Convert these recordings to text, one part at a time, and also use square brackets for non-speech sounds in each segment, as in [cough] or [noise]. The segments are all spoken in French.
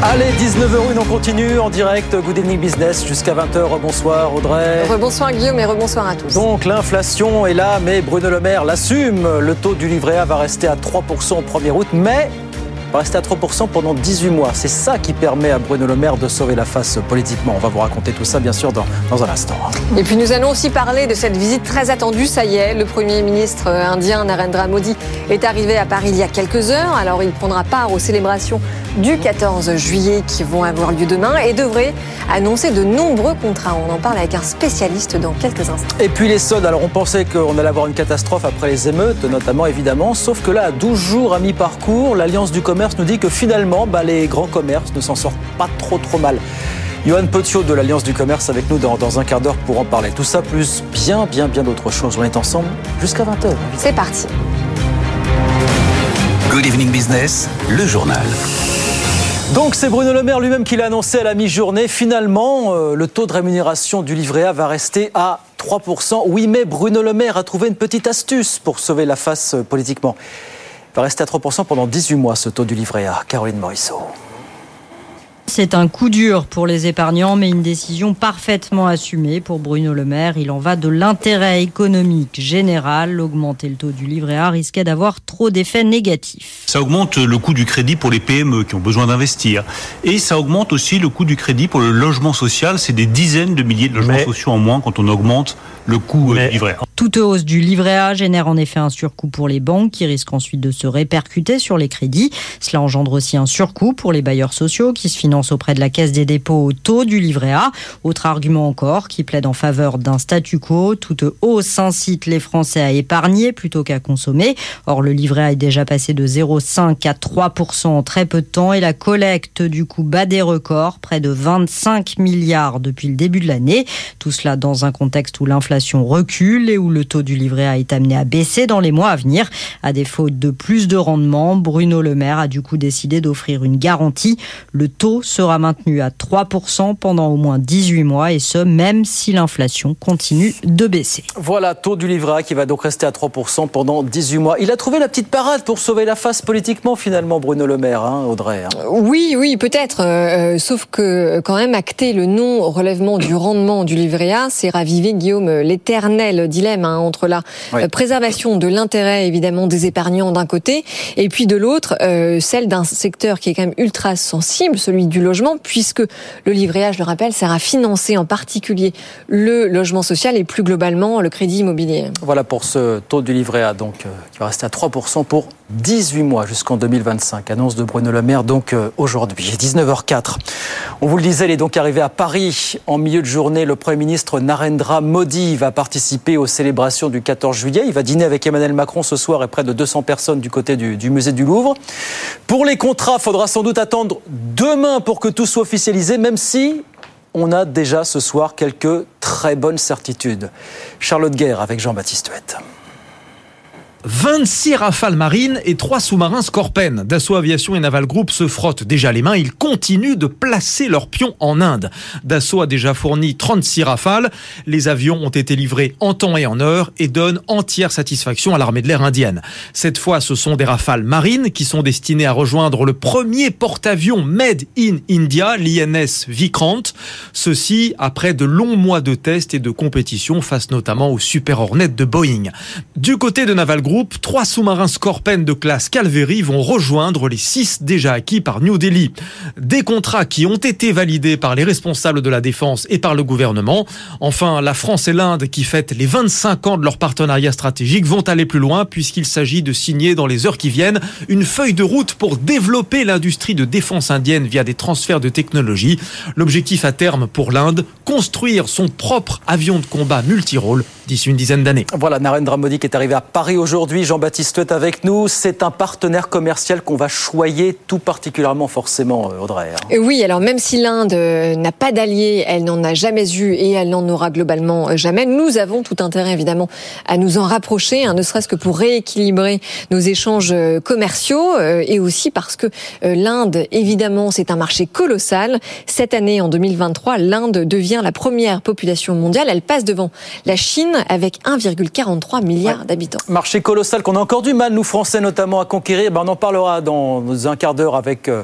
Allez, 19h01, on continue en direct. Good evening business jusqu'à 20h. Bonsoir Audrey. Rebonsoir Guillaume et rebonsoir à tous. Donc l'inflation est là, mais Bruno Le Maire l'assume. Le taux du livret A va rester à 3% au 1er août, mais va rester à 3% pendant 18 mois. C'est ça qui permet à Bruno Le Maire de sauver la face politiquement. On va vous raconter tout ça, bien sûr, dans, dans un instant. Et puis nous allons aussi parler de cette visite très attendue. Ça y est, le Premier ministre indien Narendra Modi est arrivé à Paris il y a quelques heures. Alors il prendra part aux célébrations du 14 juillet qui vont avoir lieu demain et devrait annoncer de nombreux contrats. On en parle avec un spécialiste dans quelques instants. Et puis les soldes, alors on pensait qu'on allait avoir une catastrophe après les émeutes, notamment évidemment, sauf que là, à 12 jours à mi-parcours, l'Alliance du commerce nous dit que finalement, bah, les grands commerces ne s'en sortent pas trop trop mal. Johan Potio de l'Alliance du commerce avec nous dans, dans un quart d'heure pour en parler. Tout ça plus bien bien bien d'autres choses. On est ensemble jusqu'à 20h. C'est parti. Good evening business, le journal. Donc c'est Bruno Le Maire lui-même qui l'a annoncé à la mi-journée. Finalement, euh, le taux de rémunération du livret A va rester à 3%. Oui, mais Bruno Le Maire a trouvé une petite astuce pour sauver la face euh, politiquement. Il va rester à 3% pendant 18 mois ce taux du livret A. Caroline Morisseau. C'est un coup dur pour les épargnants, mais une décision parfaitement assumée pour Bruno Le Maire. Il en va de l'intérêt économique général. Augmenter le taux du livret A risquait d'avoir trop d'effets négatifs. Ça augmente le coût du crédit pour les PME qui ont besoin d'investir. Et ça augmente aussi le coût du crédit pour le logement social. C'est des dizaines de milliers de logements Mais- sociaux en moins quand on augmente le coût euh, Mais- du livret A. Toute hausse du livret A génère en effet un surcoût pour les banques qui risquent ensuite de se répercuter sur les crédits. Cela engendre aussi un surcoût pour les bailleurs sociaux qui se financent auprès de la Caisse des dépôts au taux du livret A. Autre argument encore qui plaide en faveur d'un statu quo. Toute hausse incite les Français à épargner plutôt qu'à consommer. Or, le livret A est déjà passé de 0,5 à 3% en très peu de temps et la collecte du coup bat des records, près de 25 milliards depuis le début de l'année. Tout cela dans un contexte où l'inflation recule et où le taux du livret A est amené à baisser dans les mois à venir. À défaut de plus de rendement, Bruno Le Maire a du coup décidé d'offrir une garantie. Le taux sera maintenu à 3% pendant au moins 18 mois et ce, même si l'inflation continue de baisser. Voilà, taux du livret A qui va donc rester à 3% pendant 18 mois. Il a trouvé la petite parade pour sauver la face politiquement finalement, Bruno Le Maire, hein, Audrey. hein. Oui, oui, peut-être. euh, euh, sauf que euh, quand même acter le non-relèvement du rendement du livret A, c'est raviver, Guillaume, euh, l'éternel dilemme hein, entre la Oui. euh, préservation de l'intérêt évidemment des épargnants d'un côté et puis de l'autre, euh, celle d'un secteur qui est quand même ultra sensible, celui du logement, puisque le livret A, je le rappelle, sert à financer en particulier le logement social et plus globalement le crédit immobilier. Voilà pour ce taux du livret A, donc, euh, qui va rester à 3% pour 18 mois jusqu'en 2025. Annonce de Bruno Le Maire, donc, euh, aujourd'hui. 19h04. On vous le disait, il est donc arrivé à Paris en milieu de journée. Le Premier ministre Narendra Modi va participer aux célébrations du 14 juillet. Il va dîner avec Emmanuel Macron ce soir et près de 200 personnes du côté du, du musée du Louvre. Pour les contrats, faudra sans doute attendre demain pour que tout soit officialisé, même si on a déjà ce soir quelques très bonnes certitudes. Charlotte Guerre avec Jean-Baptiste Huette. 26 rafales marines et 3 sous-marins Scorpen. Dassault Aviation et Naval Group se frottent déjà les mains. Ils continuent de placer leurs pions en Inde. Dassault a déjà fourni 36 rafales. Les avions ont été livrés en temps et en heure et donnent entière satisfaction à l'armée de l'air indienne. Cette fois, ce sont des rafales marines qui sont destinées à rejoindre le premier porte-avions Made in India, l'INS Vikrant. Ceci après de longs mois de tests et de compétition face notamment au Super Hornet de Boeing. Du côté de Naval Group, trois sous-marins Scorpen de classe Calvary vont rejoindre les six déjà acquis par New Delhi. Des contrats qui ont été validés par les responsables de la défense et par le gouvernement. Enfin, la France et l'Inde, qui fêtent les 25 ans de leur partenariat stratégique, vont aller plus loin puisqu'il s'agit de signer dans les heures qui viennent une feuille de route pour développer l'industrie de défense indienne via des transferts de technologie. L'objectif à terme pour l'Inde, construire son propre avion de combat multirôle d'ici une dizaine d'années. Voilà, Narendra Modi qui est arrivé à Paris aujourd'hui. Jean-Baptiste est avec nous. C'est un partenaire commercial qu'on va choyer tout particulièrement forcément, euh, Audrey. Hein. Oui, alors même si l'Inde euh, n'a pas d'alliés, elle n'en a jamais eu et elle n'en aura globalement euh, jamais, nous avons tout intérêt évidemment à nous en rapprocher, hein, ne serait-ce que pour rééquilibrer nos échanges commerciaux et aussi parce que l'Inde, évidemment, c'est un marché colossal. Cette année, en 2023, l'Inde devient la première population mondiale. Elle passe devant la Chine avec 1,43 milliard d'habitants. Marché colossal qu'on a encore du mal, nous Français notamment, à conquérir. Ben, on en parlera dans un quart d'heure avec euh,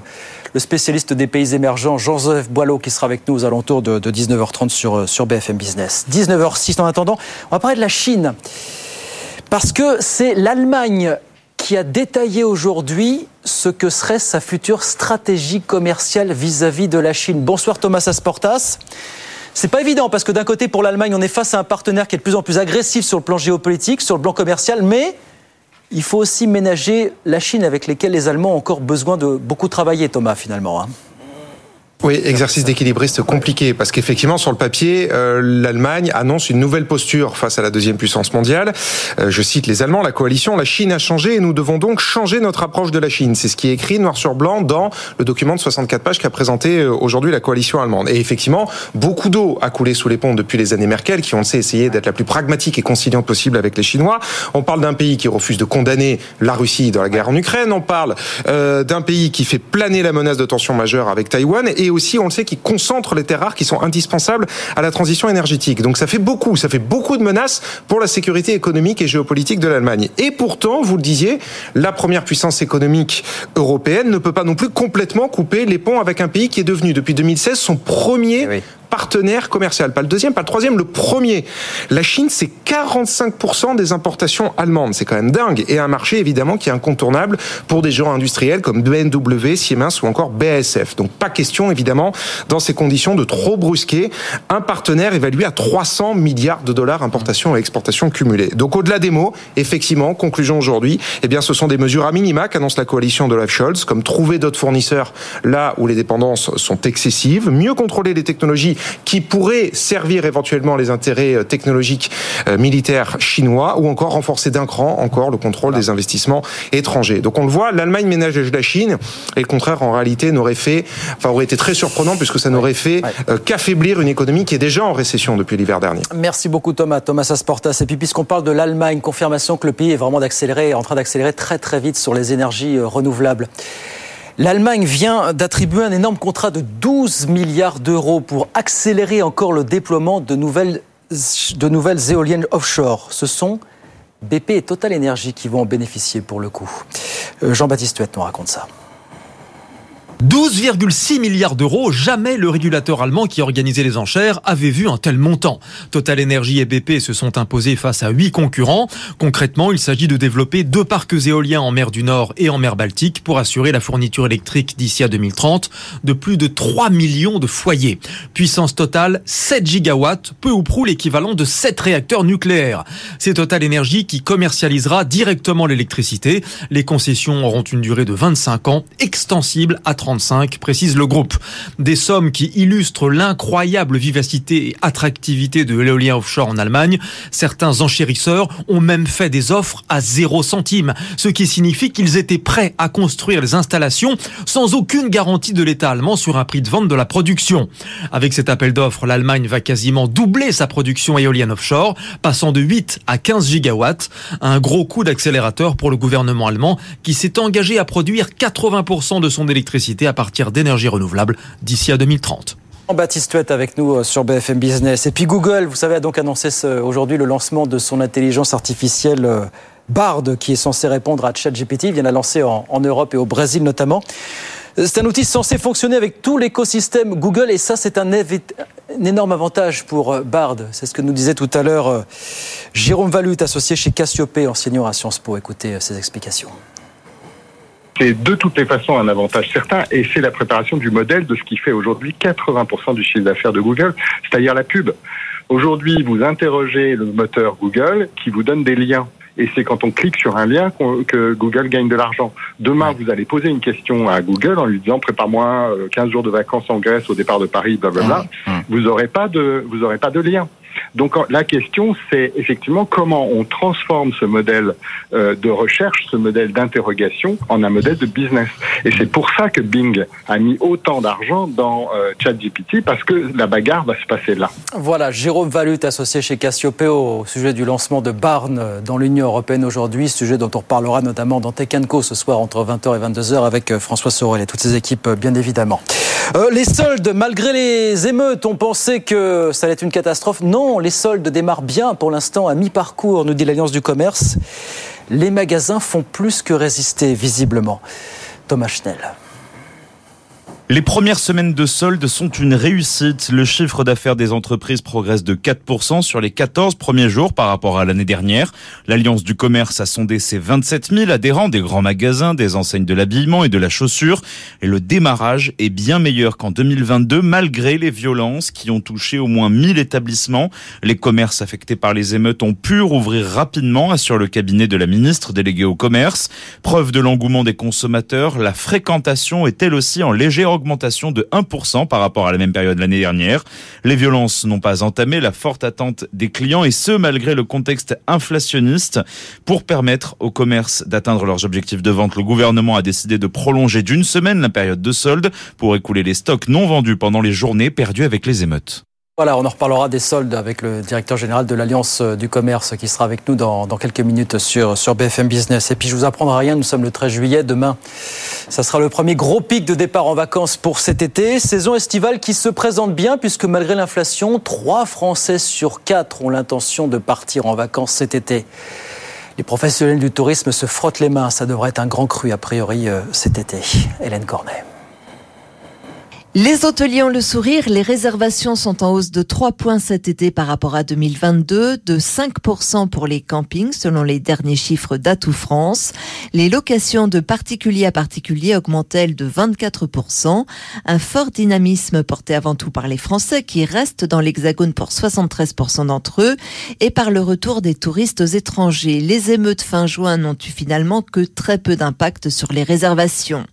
le spécialiste des pays émergents, Jean-Joseph Boileau, qui sera avec nous aux alentours de, 19h30 sur, euh, sur BFM Business. 19h06 en attendant, on va parler de la Chine. Parce que c'est l'Allemagne qui a détaillé aujourd'hui ce que serait sa future stratégie commerciale vis-à-vis -vis de la Chine. Bonsoir Thomas Asportas. C'est pas évident parce que d'un côté, pour l'Allemagne, on est face à un partenaire qui est de plus en plus agressif sur le plan géopolitique, sur le plan commercial, mais il faut aussi ménager la Chine avec laquelle les Allemands ont encore besoin de beaucoup travailler, Thomas, finalement. Hein. Oui, exercice d'équilibriste compliqué parce qu'effectivement sur le papier, euh, l'Allemagne annonce une nouvelle posture face à la deuxième puissance mondiale. Euh, je cite les Allemands, la coalition, la Chine a changé et nous devons donc changer notre approche de la Chine. C'est ce qui est écrit noir sur blanc dans le document de 64 pages qu'a présenté euh, aujourd'hui la coalition allemande. Et effectivement, beaucoup d'eau a coulé sous les ponts depuis les années Merkel, qui ont essayé d'être la plus pragmatique et conciliante possible avec les Chinois. On parle d'un pays qui refuse de condamner la Russie dans la guerre en Ukraine. On parle euh, d'un pays qui fait planer la menace de tension majeure avec Taïwan aussi, on le sait, qui concentre les terres rares qui sont indispensables à la transition énergétique. Donc ça fait beaucoup, ça fait beaucoup de menaces pour la sécurité économique et géopolitique de l'Allemagne. Et pourtant, vous le disiez, la première puissance économique européenne ne peut pas non plus complètement couper les ponts avec un pays qui est devenu depuis 2016 son premier partenaire commercial. Pas le deuxième, pas le troisième, le premier. La Chine, c'est 45% des importations allemandes. C'est quand même dingue. Et un marché, évidemment, qui est incontournable pour des gens industriels comme BMW, Siemens ou encore BASF. Donc pas question, évidemment, dans ces conditions de trop brusquer un partenaire évalué à 300 milliards de dollars importations et exportations cumulées. Donc au-delà des mots, effectivement, conclusion aujourd'hui, eh bien ce sont des mesures à minima qu'annonce la coalition de Olaf Scholz, comme trouver d'autres fournisseurs là où les dépendances sont excessives, mieux contrôler les technologies qui pourrait servir éventuellement les intérêts euh, technologiques euh, militaires chinois ou encore renforcer d'un cran encore le contrôle des investissements étrangers. Donc on le voit, l'Allemagne ménage la Chine et le contraire en réalité n'aurait fait, enfin aurait été très surprenant puisque ça n'aurait fait euh, qu'affaiblir une économie qui est déjà en récession depuis l'hiver dernier. Merci beaucoup Thomas, Thomas Asportas. Et puis puisqu'on parle de l'Allemagne, confirmation que le pays est vraiment d'accélérer, en train d'accélérer très très vite sur les énergies renouvelables. L'Allemagne vient d'attribuer un énorme contrat de 12 milliards d'euros pour accélérer encore le déploiement de nouvelles, éoliennes offshore. Ce sont BP et Total Energy qui vont en bénéficier pour le coup. Euh, Jean-Baptiste Huette nous raconte ça. 12,6 milliards d'euros, jamais le régulateur allemand qui organisait les enchères avait vu un tel montant. Total Energy et BP se sont imposés face à huit concurrents. Concrètement, il s'agit de développer deux parcs éoliens en mer du Nord et en mer Baltique pour assurer la fourniture électrique d'ici à 2030 de plus de 3 millions de foyers. Puissance totale 7 gigawatts, peu ou prou l'équivalent de 7 réacteurs nucléaires. C'est Total Energy qui commercialisera directement l'électricité. Les concessions auront une durée de 25 ans, extensible à 30 précise le groupe. Des sommes qui illustrent l'incroyable vivacité et attractivité de l'éolien offshore en Allemagne. Certains enchérisseurs ont même fait des offres à zéro centime, ce qui signifie qu'ils étaient prêts à construire les installations sans aucune garantie de l'État allemand sur un prix de vente de la production. Avec cet appel d'offres, l'Allemagne va quasiment doubler sa production éolienne offshore, passant de 8 à 15 gigawatts. Un gros coup d'accélérateur pour le gouvernement allemand qui s'est engagé à produire 80% de son électricité à partir d'énergie renouvelable d'ici à 2030. Baptiste Tuet avec nous euh, sur BFM Business. Et puis Google, vous savez, a donc annoncé aujourd'hui le lancement de son intelligence artificielle euh, Bard, qui est censé répondre à ChatGPT. Il vient de la lancer en, Europe et au Brésil notamment. C'est un outil censé fonctionner avec tout l'écosystème Google et ça, c'est un, énorme avantage pour Bard. C'est ce que nous disait tout à l'heure Jérôme Valut, associé chez Cassiopée, enseignant à Sciences Po. Écoutez ses explications. C'est de toutes les façons un avantage certain et c'est la préparation du modèle de ce qui fait aujourd'hui 80% du chiffre d'affaires de Google, c'est-à-dire la pub. Aujourd'hui, vous interrogez le moteur Google qui vous donne des liens. Et c'est quand on clique sur un lien que Google gagne de l'argent. Demain, vous allez poser une question à Google en lui disant prépare-moi 15 jours de vacances en Grèce au départ de Paris, blablabla. Vous n'aurez pas de, vous aurez pas de lien. Donc la question, c'est effectivement comment on transforme ce modèle euh, de recherche, ce modèle d'interrogation, en un modèle de business. Et c'est pour ça que Bing a mis autant d'argent dans euh, ChatGPT, parce que la bagarre va se passer là. Voilà, Jérôme Valut, associé chez Cassiope au sujet du lancement de Barn dans l'Union européenne aujourd'hui, sujet dont on reparlera notamment dans Tech ce soir entre 20h et 22h avec euh, François Sorel et toutes ses équipes, bien évidemment. les soldes, malgré les émeutes, on pensait que ça allait être une catastrophe. Non, les soldes démarrent bien pour l'instant à mi-parcours, nous dit l'Alliance du commerce. Les magasins font plus que résister, visiblement. Thomas Schnell. Les premières semaines de soldes sont une réussite. Le chiffre d'affaires des entreprises progresse de 4% sur les 14 premiers jours par rapport à l'année dernière. L'Alliance du commerce a sondé ses 27 000 adhérents des grands magasins, des enseignes de l'habillement et de la chaussure. Et le démarrage est bien meilleur qu'en 2022 malgré les violences qui ont touché au moins 1000 établissements. Les commerces affectés par les émeutes ont pu rouvrir rapidement, assure le cabinet de la ministre déléguée au commerce. Preuve de l'engouement des consommateurs, la fréquentation est elle aussi en légère augmentation de 1% par rapport à la même période l'année dernière. Les violences n'ont pas entamé la forte attente des clients et ce malgré le contexte inflationniste. Pour permettre aux commerces d'atteindre leurs objectifs de vente, le gouvernement a décidé de prolonger d'une semaine la période de solde pour écouler les stocks non vendus pendant les journées perdues avec les émeutes. Voilà, on en reparlera des soldes avec le directeur général de l'Alliance euh, du commerce qui sera avec nous dans, quelques minutes sur, sur BFM Business. Et puis je vous apprendrai rien, nous sommes le 13 juillet, demain, ça sera le premier gros pic de départ en vacances pour cet été. Saison estivale qui se présente bien puisque malgré l'inflation, 3 Français sur 4 ont l'intention de partir en vacances cet été. Les professionnels du tourisme se frottent les mains, ça devrait être un grand cru a priori euh, cet été. Hélène Cornet. Les hôteliers ont le sourire, les réservations sont en hausse de 3 points cet été par rapport à 2022, de 5% pour les campings selon les derniers chiffres d'Atout France. Les locations de particulier à particulier augmentent-elles de 24%, un fort dynamisme porté avant tout par les Français qui restent dans l'Hexagone pour 73% d'entre eux et par le retour des touristes étrangers. Les émeutes fin juin n'ont eu finalement que très peu d'impact sur les réservations.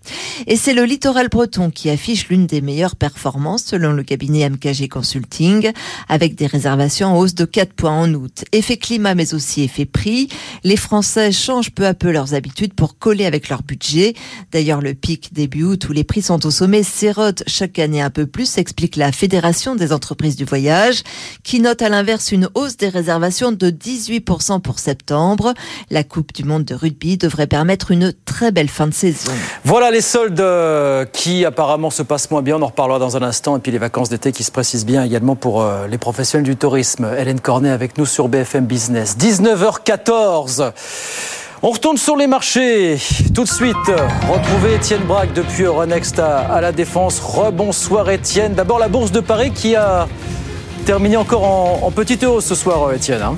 Et c'est le littoral breton qui affiche l'une des meilleure performance selon le cabinet MKG Consulting, avec des réservations en hausse de 4 points en août. Effet climat mais aussi effet prix. Les Français changent peu à peu leurs habitudes pour coller avec leur budget. D'ailleurs, le pic début août où les prix sont au sommet s'érode chaque année un peu plus, explique la Fédération des entreprises du voyage, qui note à l'inverse une hausse des réservations de 18% pour septembre. La Coupe du Monde de rugby devrait permettre une très belle fin de saison. Voilà les soldes euh, qui apparemment se passent moins bien on en reparlera dans un instant. Et puis les vacances d'été qui se précisent bien également pour euh, les professionnels du tourisme. Hélène Cornet avec nous sur BFM Business. 19h14. On retourne sur les marchés. Tout de suite, retrouver Étienne Braque depuis Euronext à, la Défense. Rebonsoir Étienne. D'abord la Bourse de Paris qui a terminé encore en, petite hausse ce soir, Étienne. Hein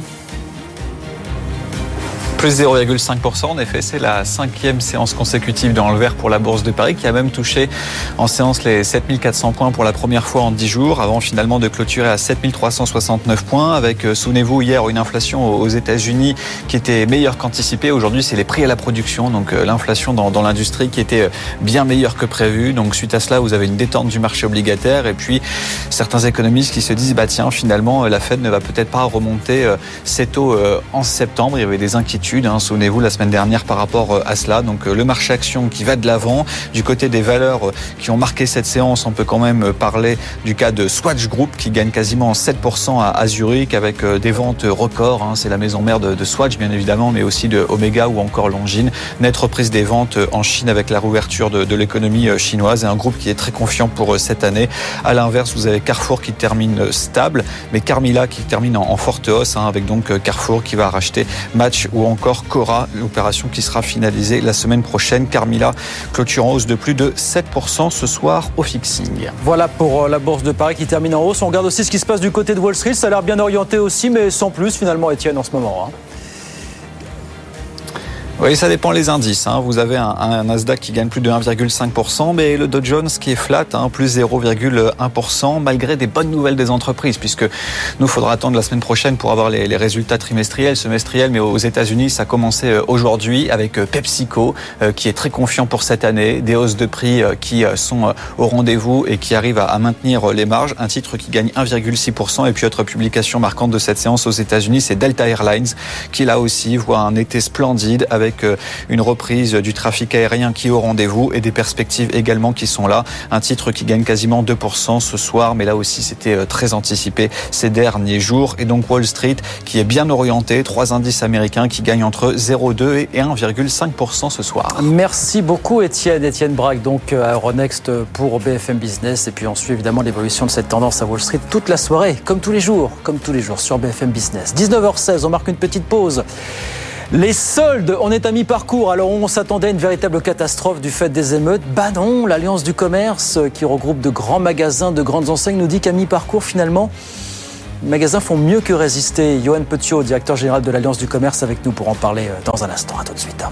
plus 0,5%. En effet, c'est la cinquième séance consécutive dans le vert pour la Bourse de Paris qui a même touché en séance les 7400 points pour la première fois en 10 jours avant finalement de clôturer à 7369 points avec, euh, souvenez-vous, hier une inflation aux États-Unis qui était meilleure qu'anticipée. Aujourd'hui, c'est les prix à la production, donc euh, l'inflation dans, l'industrie qui était euh, bien meilleure que prévu. Donc suite à cela, vous avez une détente du marché obligataire et puis certains économistes qui se disent bah tiens finalement la Fed ne va peut-être pas remonter ses taux en septembre. Il y avait des inquiétudes Hein, souvenez-vous, la semaine dernière par rapport euh, à cela. Donc euh, le marché action qui va de l'avant. Du côté des valeurs euh, qui ont marqué cette séance, on peut quand même parler du cas de Swatch Group qui gagne quasiment 7% à, Zurich avec des ventes records. Hein. C'est la maison mère de, Swatch bien évidemment, mais aussi de Omega ou encore Longines. Nette reprise des ventes en Chine avec la rouverture de, l'économie chinoise et un groupe qui est très confiant pour cette année. À l'inverse, vous avez Carrefour qui termine stable, mais Carmila qui termine en, forte hausse hein, avec donc Carrefour qui va racheter Match ou encore Cora, l'opération qui sera finalisée la semaine prochaine. Carmila clôture en hausse de plus de 7% ce soir au fixing. Voilà pour euh, la bourse de Paris qui termine en hausse. On regarde aussi ce qui se passe du côté de Wall Street. Ça a l'air bien orienté aussi, mais sans plus finalement, Étienne, en ce moment. Hein. Oui, ça dépend les indices. Hein. Vous avez un, un, Nasdaq qui gagne plus de 1,5%, mais le Dow Jones qui est flat, hein, plus 0,1%, malgré des bonnes nouvelles des entreprises, puisque nous faudra attendre la semaine prochaine pour avoir les, les résultats trimestriels, semestriels, mais aux États-Unis, ça a commencé euh, aujourd'hui avec euh, PepsiCo, euh, qui est très confiant pour cette année, des hausses de prix qui sont au rendez-vous et qui arrivent à, maintenir les marges. Un titre qui gagne 1,6%, et puis autre publication marquante de cette séance aux États-Unis, c'est Delta Airlines, qui là aussi voit un été splendide avec euh, une reprise du trafic aérien qui est au rendez-vous et des perspectives également qui sont là. Un titre qui gagne quasiment 2% ce soir, mais là aussi c'était euh, très anticipé ces derniers jours. Et donc Wall Street qui est bien orienté, trois indices américains qui gagnent entre 0,2 et 1,5% ce soir. Merci beaucoup Étienne. Étienne Braque, donc à Euronext pour BFM Business. Et puis on suit évidemment l'évolution de cette tendance à Wall Street toute la soirée, comme tous les jours, comme tous les jours sur BFM Business. 19h16, on marque une petite pause. Les soldes, on est à mi-parcours, alors on s'attendait à une véritable catastrophe du fait des émeutes. Bah non, l'Alliance du commerce, qui regroupe de grands magasins, de grandes enseignes, nous dit qu'à mi-parcours, finalement, les magasins font mieux que résister. Johan Petiot, directeur général de l'Alliance du commerce, avec nous pour en parler euh, dans un instant. À tout de suite.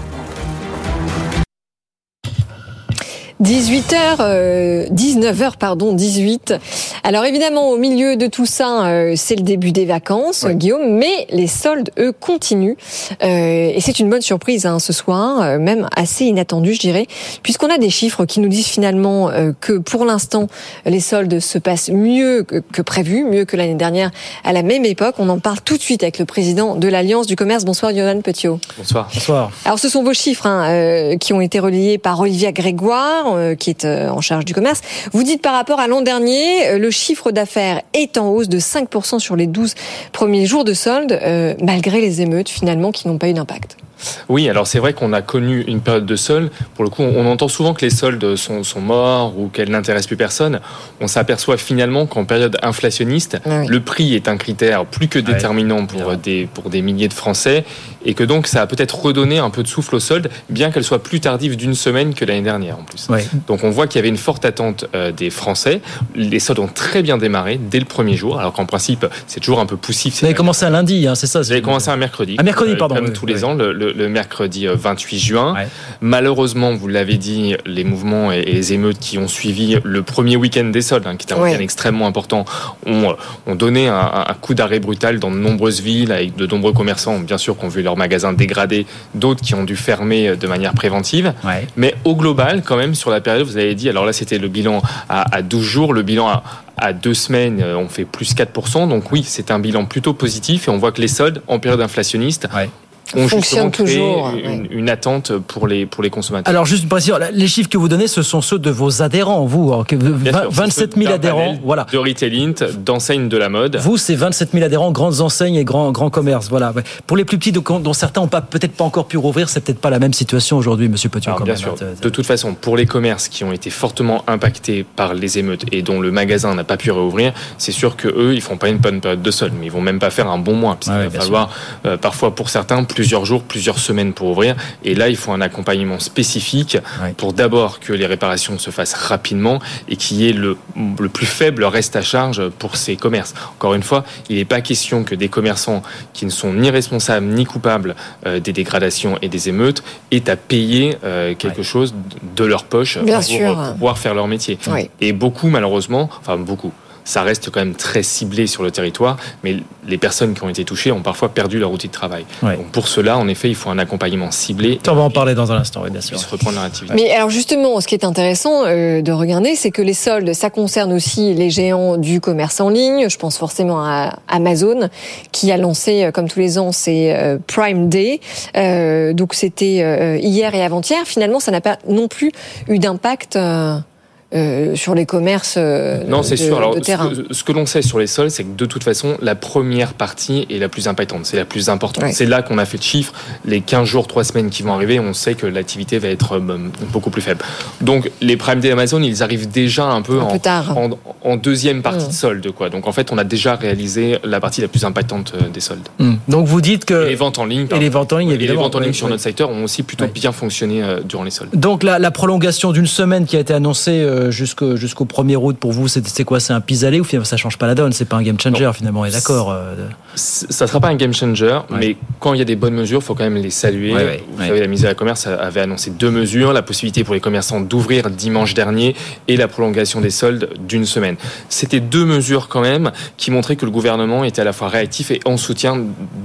18h, euh, 19h, pardon, 18. Alors évidemment, au milieu de tout ça, euh, c'est le début des vacances. Guillaume, mais les soldes, eux, continuent. Euh, et c'est une bonne surprise hein, ce soir, euh, même assez inattendue, je dirais, puisqu'on a des chiffres qui nous disent finalement euh, que pour l'instant, les soldes se passent mieux que, que prévu, mieux que l'année dernière à la même époque. On en parle tout de suite avec le président de l'Alliance du commerce. Bonsoir, Johan Petiot. Bonsoir. Bonsoir. Alors ce sont vos chiffres hein, euh, qui ont été reliés par Olivia Grégoire euh, qui est euh, en charge du commerce. Vous dites par rapport à l'an dernier, euh, le chiffre d'affaires est en hausse de 5% sur les 12 premiers jours de solde, malgré les émeutes finalement qui n'ont pas eu d'impact. Oui, alors c'est vrai qu'on a connu une période de solde. Pour le coup, on entend souvent que les soldes sont, sont morts ou qu'elles n'intéressent plus personne. On s'aperçoit finalement qu'en période inflationniste, oui. le prix est un critère plus que déterminant pour des, pour des milliers de Français et que donc ça a peut-être redonné un peu de souffle aux soldes, bien qu'elle soit plus tardive d'une semaine que l'année dernière en plus. Donc on voit qu'il y avait une forte attente euh, des Français. Les soldes ont très bien démarré dès le premier jour, alors qu'en principe c'est toujours un peu poussif. Vous avez commencé un lundi, hein, c'est ça Vous avez commencé un mercredi. Un mercredi, pardon. Comme oui, tous les ans, le, le, le, mercredi 28 juin. Ouais. Malheureusement, vous l'avez dit, les mouvements et, les émeutes qui ont suivi le premier week-end des soldes, hein, qui était un week-end extrêmement important, ont, ont donné un, un coup d'arrêt brutal dans de nombreuses villes, avec de nombreux commerçants, bien sûr, qui ont vu leurs magasins dégradés, d'autres qui ont dû fermer de manière préventive. Ouais. Mais au global, quand même, sur la période, vous avez dit, alors là, c'était le bilan à, à 12 jours, le bilan à, à deux semaines, on fait plus 4%. Donc oui, c'est un bilan plutôt positif et on voit que les soldes en période inflationniste ouais ont justement créé toujours, une, ouais. une, attente pour les, pour les consommateurs. Alors juste pour dire, les chiffres que vous donnez, ce sont ceux de vos adhérents, vous, hein, que 20, 27 000 adhérents, voilà. De retailing, d'enseignes de la mode. Vous, c'est 27 000 adhérents, grandes enseignes et grands, grands commerces, voilà. Pour les plus petits, dont certains n'ont peut-être pas encore pu rouvrir, c'est peut-être pas la même situation aujourd'hui, Monsieur Petiot. bien sûr. De toute façon, pour les commerces qui ont été fortement impactés par les émeutes et dont le magasin n'a pas pu réouvrir, c'est sûr que eux, ils font pas une bonne période de solde, mais ils vont même pas faire un bon mois. Parce ah, il va falloir, euh, parfois pour certains, plusieurs jours, plusieurs semaines pour ouvrir. Et là, il faut un accompagnement spécifique ouais. pour d'abord que les réparations se fassent rapidement et qu'il y ait le, le, plus faible reste à charge pour ces commerces. Encore une fois, il n'est pas question que des commerçants qui ne sont ni responsables ni coupables euh, des dégradations et des émeutes aient à payer euh, quelque ouais. chose de leur poche Bien pour, sûr. pouvoir faire leur métier. Oui. Et beaucoup, malheureusement, enfin beaucoup, ça reste quand même très ciblé sur le territoire, mais les personnes qui ont été touchées ont parfois perdu leur outil de travail. Ouais. Donc pour cela, en effet, il faut un accompagnement ciblé. On va en parler dans un instant, oui, bien sûr. Se reprendre leur activité. Mais alors justement, ce qui est intéressant euh, de regarder, c'est que les soldes, ça concerne aussi les géants du commerce en ligne. Je pense forcément à Amazon, qui a lancé, euh, comme tous les ans, ses euh, Prime Day. donc c'était hier et avant-hier. Finalement, ça n'a pas non plus eu d'impact sur les commerces non, c'est sûr. Alors, terrain. Ce que, ce que l'on sait sur les soldes, c'est que de toute façon, la première partie est la plus impactante, c'est la plus importante. C'est là qu'on a fait le chiffre. Les 15 jours, 3 semaines qui vont arriver, on sait que l'activité va être beaucoup plus faible. Donc, les Prime Day Amazon, ils arrivent déjà un peu, en, en, en, deuxième partie de solde. Quoi. Donc, en fait, on a déjà réalisé la partie la plus impactante des soldes. Mmh. Donc, vous dites que. Et les ventes en ligne. Et les ventes en ligne, évidemment. Et les ventes en ligne sur notre secteur ont aussi plutôt bien fonctionné durant les soldes. Donc, la, la prolongation d'une semaine qui a été annoncée jusqu'au jusqu'au 1er août pour vous, c'est quoi? C'est un pis-aller ou finalement ça change pas la donne? C'est pas un game changer non. finalement, on est d'accord Ça sera pas un game changer, ouais. mais quand il y a des bonnes mesures, il faut quand même les saluer. Ouais, ouais, vous savez, la mise à la commerce avait annoncé deux mesures la possibilité pour les commerçants d'ouvrir dimanche dernier et la prolongation des soldes d'une semaine. C'était deux mesures quand même qui montraient que le gouvernement était à la fois réactif et en soutien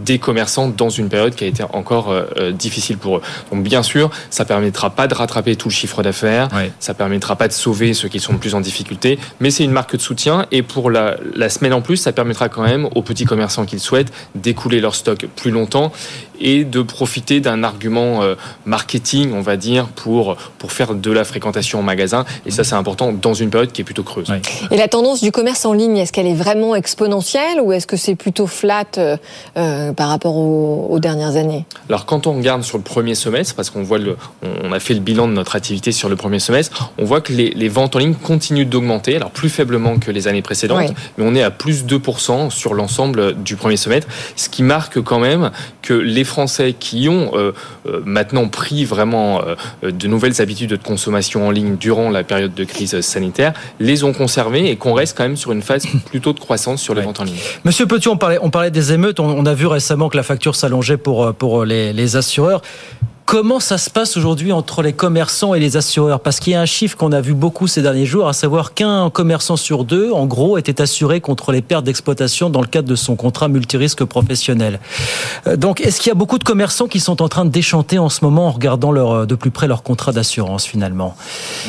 des commerçants dans une période qui a été encore euh, difficile pour eux. Donc bien sûr, ça permettra pas de rattraper tout le chiffre d'affaires, ça permettra pas de sauver ceux qui sont le plus en difficulté, mais c'est une marque de soutien et pour la, la semaine en plus, ça permettra quand même aux petits commerçants qui le souhaitent d'écouler leur stock plus longtemps et de profiter d'un argument euh, marketing, on va dire, pour, pour faire de la fréquentation en magasin. Et ça, c'est important dans une période qui est plutôt creuse. Oui. Et la tendance du commerce en ligne, est-ce qu'elle est vraiment exponentielle ou est-ce que c'est plutôt flat euh, euh, par rapport aux, aux, dernières années? Alors, quand on regarde sur le premier semestre, parce qu'on voit le, on a fait le bilan de notre activité sur le premier semestre, on voit que les, les ventes en ligne continuent d'augmenter, alors plus faiblement que les années précédentes, oui. mais on est à plus 2% sur l'ensemble du premier semestre, ce qui marque quand même que les Français qui ont euh, euh, maintenant pris vraiment euh, de nouvelles habitudes de consommation en ligne durant la période de crise sanitaire, les ont conservées et qu'on reste quand même sur une phase [laughs] plutôt de croissance sur les ouais. ventes en ligne. Monsieur Petit, on parlait, on parlait des émeutes, on, on a vu récemment que la facture s'allongeait pour, pour les, les assureurs. Comment ça se passe aujourd'hui entre les commerçants et les assureurs? Parce qu'il y a un chiffre qu'on a vu beaucoup ces derniers jours, à savoir qu'un commerçant sur deux, en gros, était assuré contre les pertes d'exploitation dans le cadre de son contrat multirisque professionnel. Euh, donc, est-ce qu'il y a beaucoup de commerçants qui sont en train de déchanter en ce moment en regardant leur, de plus près leur contrat d'assurance finalement?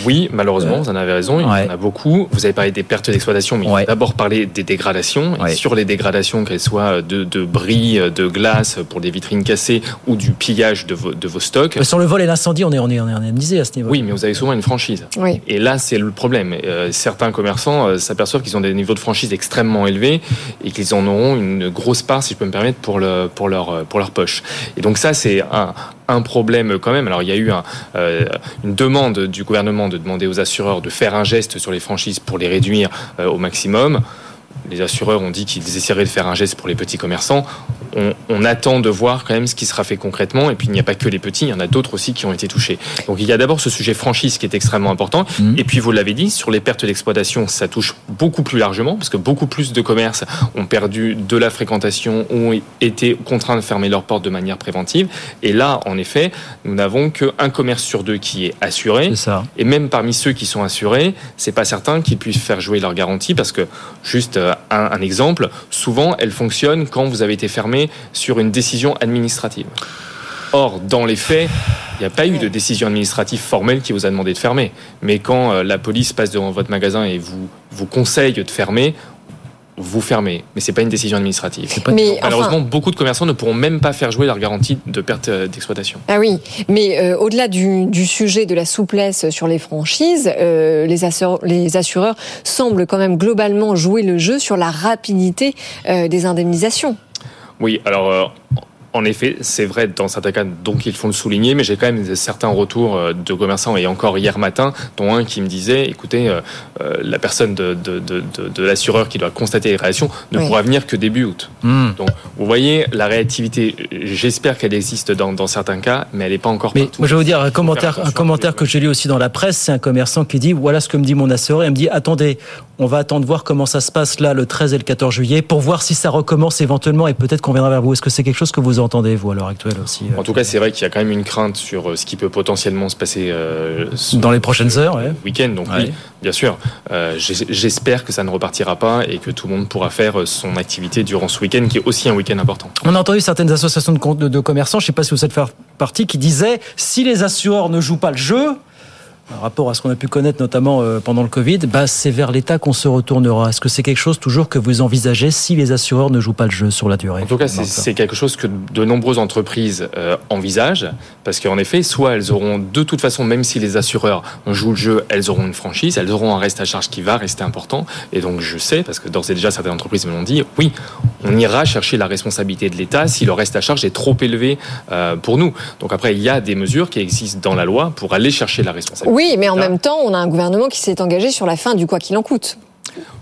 Oui, malheureusement, euh, vous en avez raison, il ouais. y en a beaucoup. Vous avez parlé des pertes d'exploitation, mais ouais. il faut d'abord parler des dégradations. Ouais. Et sur les dégradations, qu'elles soient de, de bris, de glace pour des vitrines cassées ou du pillage de vos, de vos stock. Mais sur le vol et l'incendie, on est, on est, on est indemnisé à ce niveau. Oui, mais vous avez souvent une franchise. Oui. Et là, c'est le problème. Euh, certains commerçants euh, s'aperçoivent qu'ils ont des niveaux de franchise extrêmement élevés et qu'ils en auront une grosse part, si je peux me permettre, pour, le, pour, leur, pour leur poche. Et donc ça, c'est un, un problème quand même. Alors il y a eu un, euh, une demande du gouvernement de demander aux assureurs de faire un geste sur les franchises pour les réduire euh, au maximum les assureurs ont dit qu'ils essaieraient de faire un geste pour les petits commerçants. On, on, attend de voir quand même ce qui sera fait concrètement. Et puis il n'y a pas que les petits, il y en a d'autres aussi qui ont été touchés. Donc il y a d'abord ce sujet franchise qui est extrêmement important. Mmh. Et puis vous l'avez dit, sur les pertes d'exploitation, ça touche beaucoup plus largement parce que beaucoup plus de commerces ont perdu de la fréquentation, ont été contraints de fermer leurs portes de manière préventive. Et là, en effet, nous n'avons qu'un commerce sur deux qui est assuré. Est et même parmi ceux qui sont assurés, c'est pas certain qu'ils puissent faire jouer leur garantie parce que juste un, un, exemple, souvent elle fonctionne quand vous avez été fermé sur une décision administrative. Or, dans les faits, il n'y a pas eu de décision administrative formelle qui vous a demandé de fermer. Mais quand euh, la police passe devant votre magasin et vous conseille de fermer, vous fermez, mais c'est pas une décision administrative. Pas mais Malheureusement, beaucoup de commerçants ne pourront même pas faire jouer leur garantie de perte d'exploitation. Ah oui, mais euh, au-delà du, du, sujet de la souplesse sur les franchises, euh, les, assureurs, les, assureurs, semblent quand même globalement jouer le jeu sur la rapidité euh, des indemnisations. Oui, alors euh, en effet, c'est vrai dans certains cas, donc il faut le souligner, mais j'ai quand même certains retours euh, de commerçants, et encore hier matin, dont un qui me disait, écoutez, euh, euh, la personne de, de, de, de l'assureur qui doit constater les réactions ne oui. pourra venir que début août. Hmm. Mm. Donc, vous voyez, la réactivité, j'espère qu'elle existe dans, dans, certains cas, mais elle n'est pas encore mais partout. Moi, je vais vous dire, un commentaire, un commentaire que j'ai lu aussi dans la presse, c'est un commerçant qui dit, voilà ce que me dit mon assureur, il me dit, attendez, on va attendre voir comment ça se passe là le 13 et le 14 juillet, pour voir si ça recommence éventuellement, et peut-être qu'on viendra vers vous. Est-ce que c'est quelque chose que vous entendez, vous, à l'heure actuelle aussi En tout cas, c'est vrai qu'il y a quand même une crainte sur euh, ce qui peut potentiellement se passer euh, dans les prochaines heures, ouais. week-end. Donc ouais. oui, bien sûr. Euh, J'espère que ça ne repartira pas et que tout le monde pourra faire son activité durant ce week-end, qui est aussi un week-end important. On a entendu certaines associations de, de, de commerçants, je ne sais pas si vous êtes partie, qui disaient si les assureurs ne jouent pas le jeu, par rapport à ce qu'on a pu connaître notamment euh, pendant le Covid, bah, c'est vers l'État qu'on se retournera. Est-ce que c'est quelque chose toujours que vous envisagez si les assureurs ne jouent pas le jeu sur la durée En tout cas, c'est quelque chose que de nombreuses entreprises euh, envisagent, parce qu'en effet, soit elles auront de toute façon, même si les assureurs jouent le jeu, elles auront une franchise, elles auront un reste à charge qui va rester important. Et donc je sais, parce que d'ores et déjà certaines entreprises me l'ont dit, oui, on ira chercher la responsabilité de l'État si le reste à charge est trop élevé euh, pour nous. Donc après, il y a des mesures qui existent dans la loi pour aller chercher la responsabilité. Oui, mais en même temps, on a un gouvernement qui s'est engagé sur la fin du quoi qu'il en coûte.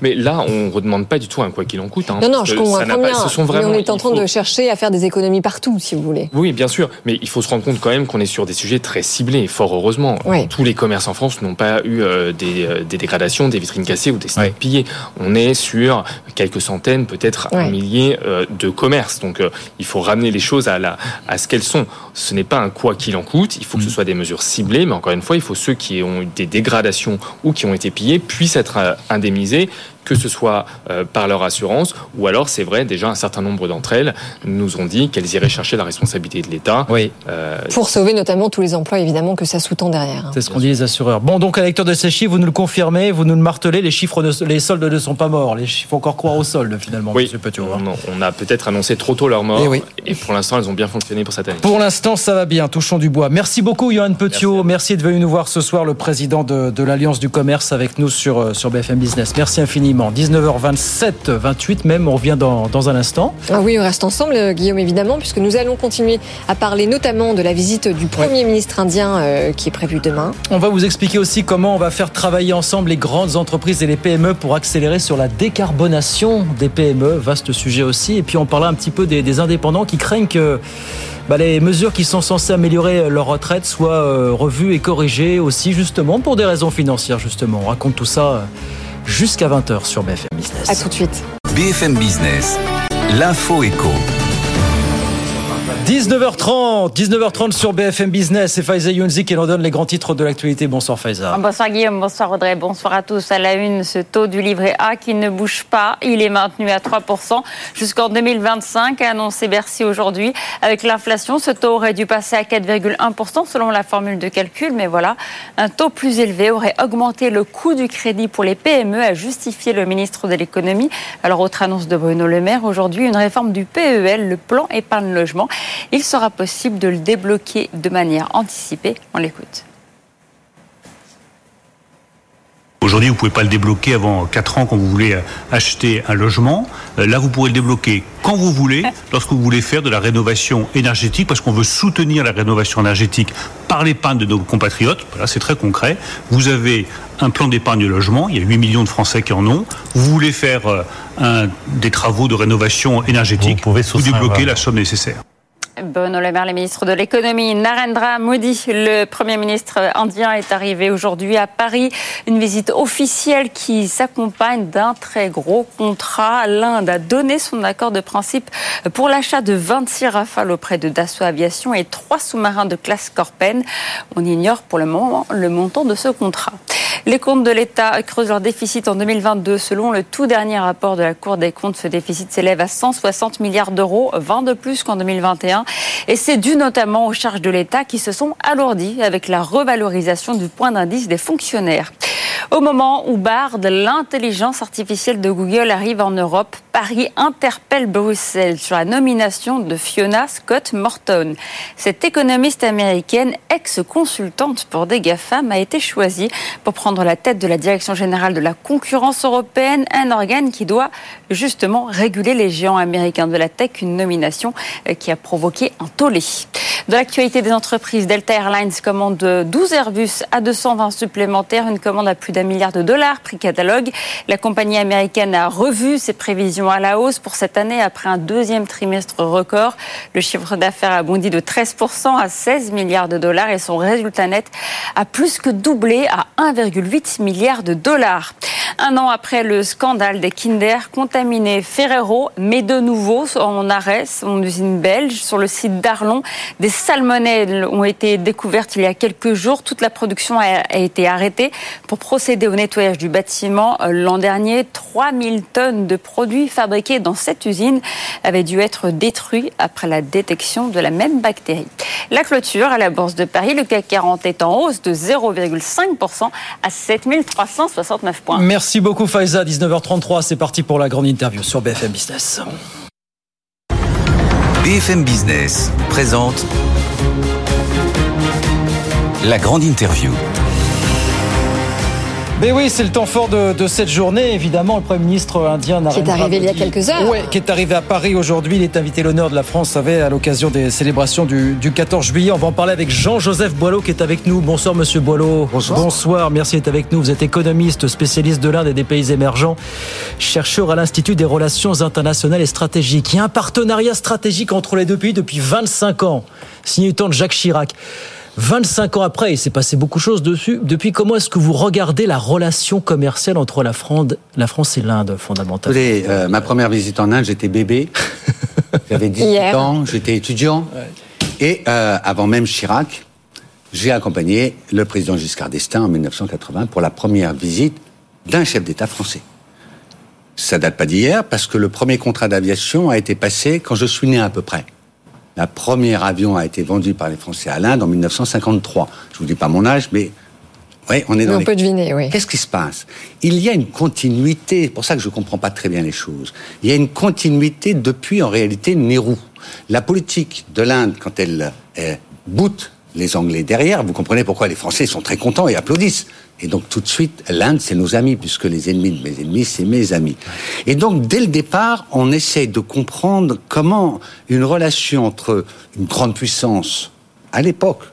Mais là, on ne redemande pas du tout un quoi qu'il en coûte. Hein, non, non, je comprends bien. mais on est en train de chercher à faire des économies partout, si vous voulez. Oui, bien sûr. Mais il faut se rendre compte quand même qu'on est sur des sujets très ciblés, fort heureusement. Tous les commerces en France n'ont pas eu euh, euh, des, dégradations, des vitrines cassées ou des stocks pillés. On est sur quelques centaines, peut-être un millier euh, de commerces. Donc il faut ramener les choses à, la, à ce qu'elles sont. Ce n'est pas un quoi qu'il en coûte. Il faut que ce mm. soit des mesures ciblées. Mais encore une fois, il faut ceux qui ont eu des dégradations ou qui ont été pillés puissent être indemnisés organisé que ce soit euh, par leur assurance ou alors c'est vrai déjà un certain nombre d'entre elles nous ont dit qu'elles iraient chercher la responsabilité de l'État. Oui. Euh, Pour sauver notamment tous les emplois évidemment que ça sous-tend derrière. C'est ce qu'on dit les assureurs. Bon donc à lecteur de ces chiffres, vous nous le confirmez, vous nous le martelez, les chiffres, les soldes ne sont pas morts, les chiffres faut encore croire aux soldes finalement. Oui. On, on, a peut-être annoncé trop tôt leur mort et, eh et pour l'instant elles ont bien fonctionné pour cette année. Pour l'instant ça va bien, touchons du bois. Merci beaucoup Johan Petiot, merci, d'être venu nous voir ce soir, le président de, de l'Alliance du commerce avec nous sur, euh, sur BFM Business. Merci infiniment. 19h20 27, 28 même. On revient dans, dans un instant. Ah oui, on reste ensemble, Guillaume, évidemment, puisque nous allons continuer à parler notamment de la visite du Premier ministre indien euh, qui est prévue demain. On va vous expliquer aussi comment on va faire travailler ensemble les grandes entreprises et les PME pour accélérer sur la décarbonation des PME. Vaste sujet aussi. Et puis on parlera un petit peu des, indépendants qui craignent que bah, les mesures qui sont censées améliorer leur retraite soient euh, revues et corrigées aussi justement pour des raisons financières justement. On raconte tout ça euh, jusqu'à 20h sur BFM Business. À tout de suite. BFM Business, l'info éco. 19h30, 19h30 sur BFM Business et Faiza Younzi qui nous donne les grands titres de l'actualité. Bonsoir Faiza. Bonsoir Guillaume, bonsoir Audrey, bonsoir à tous. À la une, ce taux du livret A qui ne bouge pas, il est maintenu à 3% jusqu'en 2025, a annoncé Bercy aujourd'hui. Avec l'inflation, ce taux aurait dû passer à 4,1% selon la formule de calcul, mais voilà, un taux plus élevé aurait augmenté le coût du crédit pour les PME, a justifié le ministre de l'économie. Alors autre annonce de Bruno Le Maire, aujourd'hui une réforme du PEL, le plan épargne logement il sera possible de le débloquer de manière anticipée. On l'écoute. Aujourd'hui, vous ne pouvez pas le débloquer avant 4 ans quand vous voulez acheter un logement. Euh, là, vous pourrez le débloquer quand vous voulez, lorsque vous voulez faire de la rénovation énergétique, parce qu'on veut soutenir la rénovation énergétique par l'épargne de nos compatriotes. Voilà, c'est très concret. Vous avez un plan d'épargne logement, il y a 8 millions de Français qui en ont. Vous voulez faire euh, un, des travaux de rénovation énergétique, vous, pouvez vous débloquez la somme nécessaire. Bruno Le Maire, le ministre de l'économie, Narendra Modi, le Premier ministre indien, est arrivé aujourd'hui à Paris. Une visite officielle qui s'accompagne d'un très gros contrat. L'Inde a donné son accord de principe pour l'achat de 26 rafales auprès de Dassault Aviation et trois sous-marins de classe Corpen. On ignore pour le moment le montant de ce contrat. Les comptes de l'État creusent leur déficit en 2022. Selon le tout dernier rapport de la Cour des comptes, ce déficit s'élève à 160 milliards d'euros, 20 de plus qu'en 2021. Et c'est dû notamment aux charges de l'État qui se sont alourdies avec la revalorisation du point d'indice des fonctionnaires. Au moment où Bard, l'intelligence artificielle de Google, arrive en Europe, Paris interpelle Bruxelles sur la nomination de Fiona Scott Morton. Cette économiste américaine, ex-consultante pour des GAFAM, a été choisie pour prendre la tête de la Direction générale de la concurrence européenne, un organe qui doit justement réguler les géants américains de la tech, une nomination euh, qui a provoqué un tollé. De l'actualité des entreprises, Delta Airlines commande 12 Airbus à 220 supplémentaires, une commande à plus d'un milliard de dollars, prix catalogue. La compagnie américaine a revu ses prévisions à la hausse pour cette année après un deuxième trimestre record. Le chiffre d'affaires a bondi de 13% à 16 milliards de dollars et son résultat net a plus que doublé à 1,8 milliard de dollars. Un an après le scandale des Kinder contaminés, Ferrero met de nouveau en arrêt son usine belge sur le site d'Arlon. Des salmonelles ont été découvertes il y a quelques jours. Toute la production a été arrêtée pour procéder au nettoyage du bâtiment. L'an dernier, 3000 tonnes de produits fabriqués dans cette usine avaient dû être détruits après la détection de la même bactérie. La clôture à la Bourse de Paris, le CAC 40 est en hausse de 0,5% à 7369 points. Merci beaucoup Faiza, 19h33, c'est parti pour la grande interview sur BFM Business. BFM Business présente la grande interview. Mais oui, c'est le temps fort de, de, cette journée. Évidemment, le Premier ministre indien Qui est arrivé il y a quelques heures. Ouais, qui est arrivé à Paris aujourd'hui. Il est invité l'honneur de la France, savez, à l'occasion des célébrations du, du, 14 juillet. On va en parler avec Jean-Joseph Boileau qui est avec nous. Bonsoir, monsieur Boileau. Bonsoir. Bonsoir, merci d'être avec nous. Vous êtes économiste, spécialiste de l'Inde et des pays émergents, chercheur à l'Institut des relations internationales et stratégiques. Il y a un partenariat stratégique entre les deux pays depuis 25 ans, signé du temps de Jacques Chirac. 25 ans après, il s'est passé beaucoup de choses dessus. Depuis, comment est-ce que vous regardez la relation commerciale entre la France, la France et l'Inde, fondamentalement? Écoutez, euh, ma première visite en Inde, j'étais bébé. [laughs] J'avais 18 Hier. ans, j'étais étudiant. Ouais. Et euh, avant même Chirac, j'ai accompagné le président Giscard d'Estaing en 1980 pour la première visite d'un chef d'État français. Ça date pas d'hier parce que le premier contrat d'aviation a été passé quand je suis né à peu près. La première avion a été vendue par les Français à l'Inde en 1953. Je vous dis pas mon âge, mais oui, on est dans Mais on les... peut deviner, oui. Qu'est-ce qui se passe? Il y a une continuité, c'est pour ça que je ne comprends pas très bien les choses. Il y a une continuité depuis en réalité Nehru. La politique de l'Inde, quand elle euh, boute les Anglais derrière, vous comprenez pourquoi les Français sont très contents et applaudissent. Et donc tout de suite, l'Inde, c'est nos amis, puisque les ennemis de mes ennemis, c'est mes amis. Et donc dès le départ, on essaye de comprendre comment une relation entre une grande puissance, à l'époque,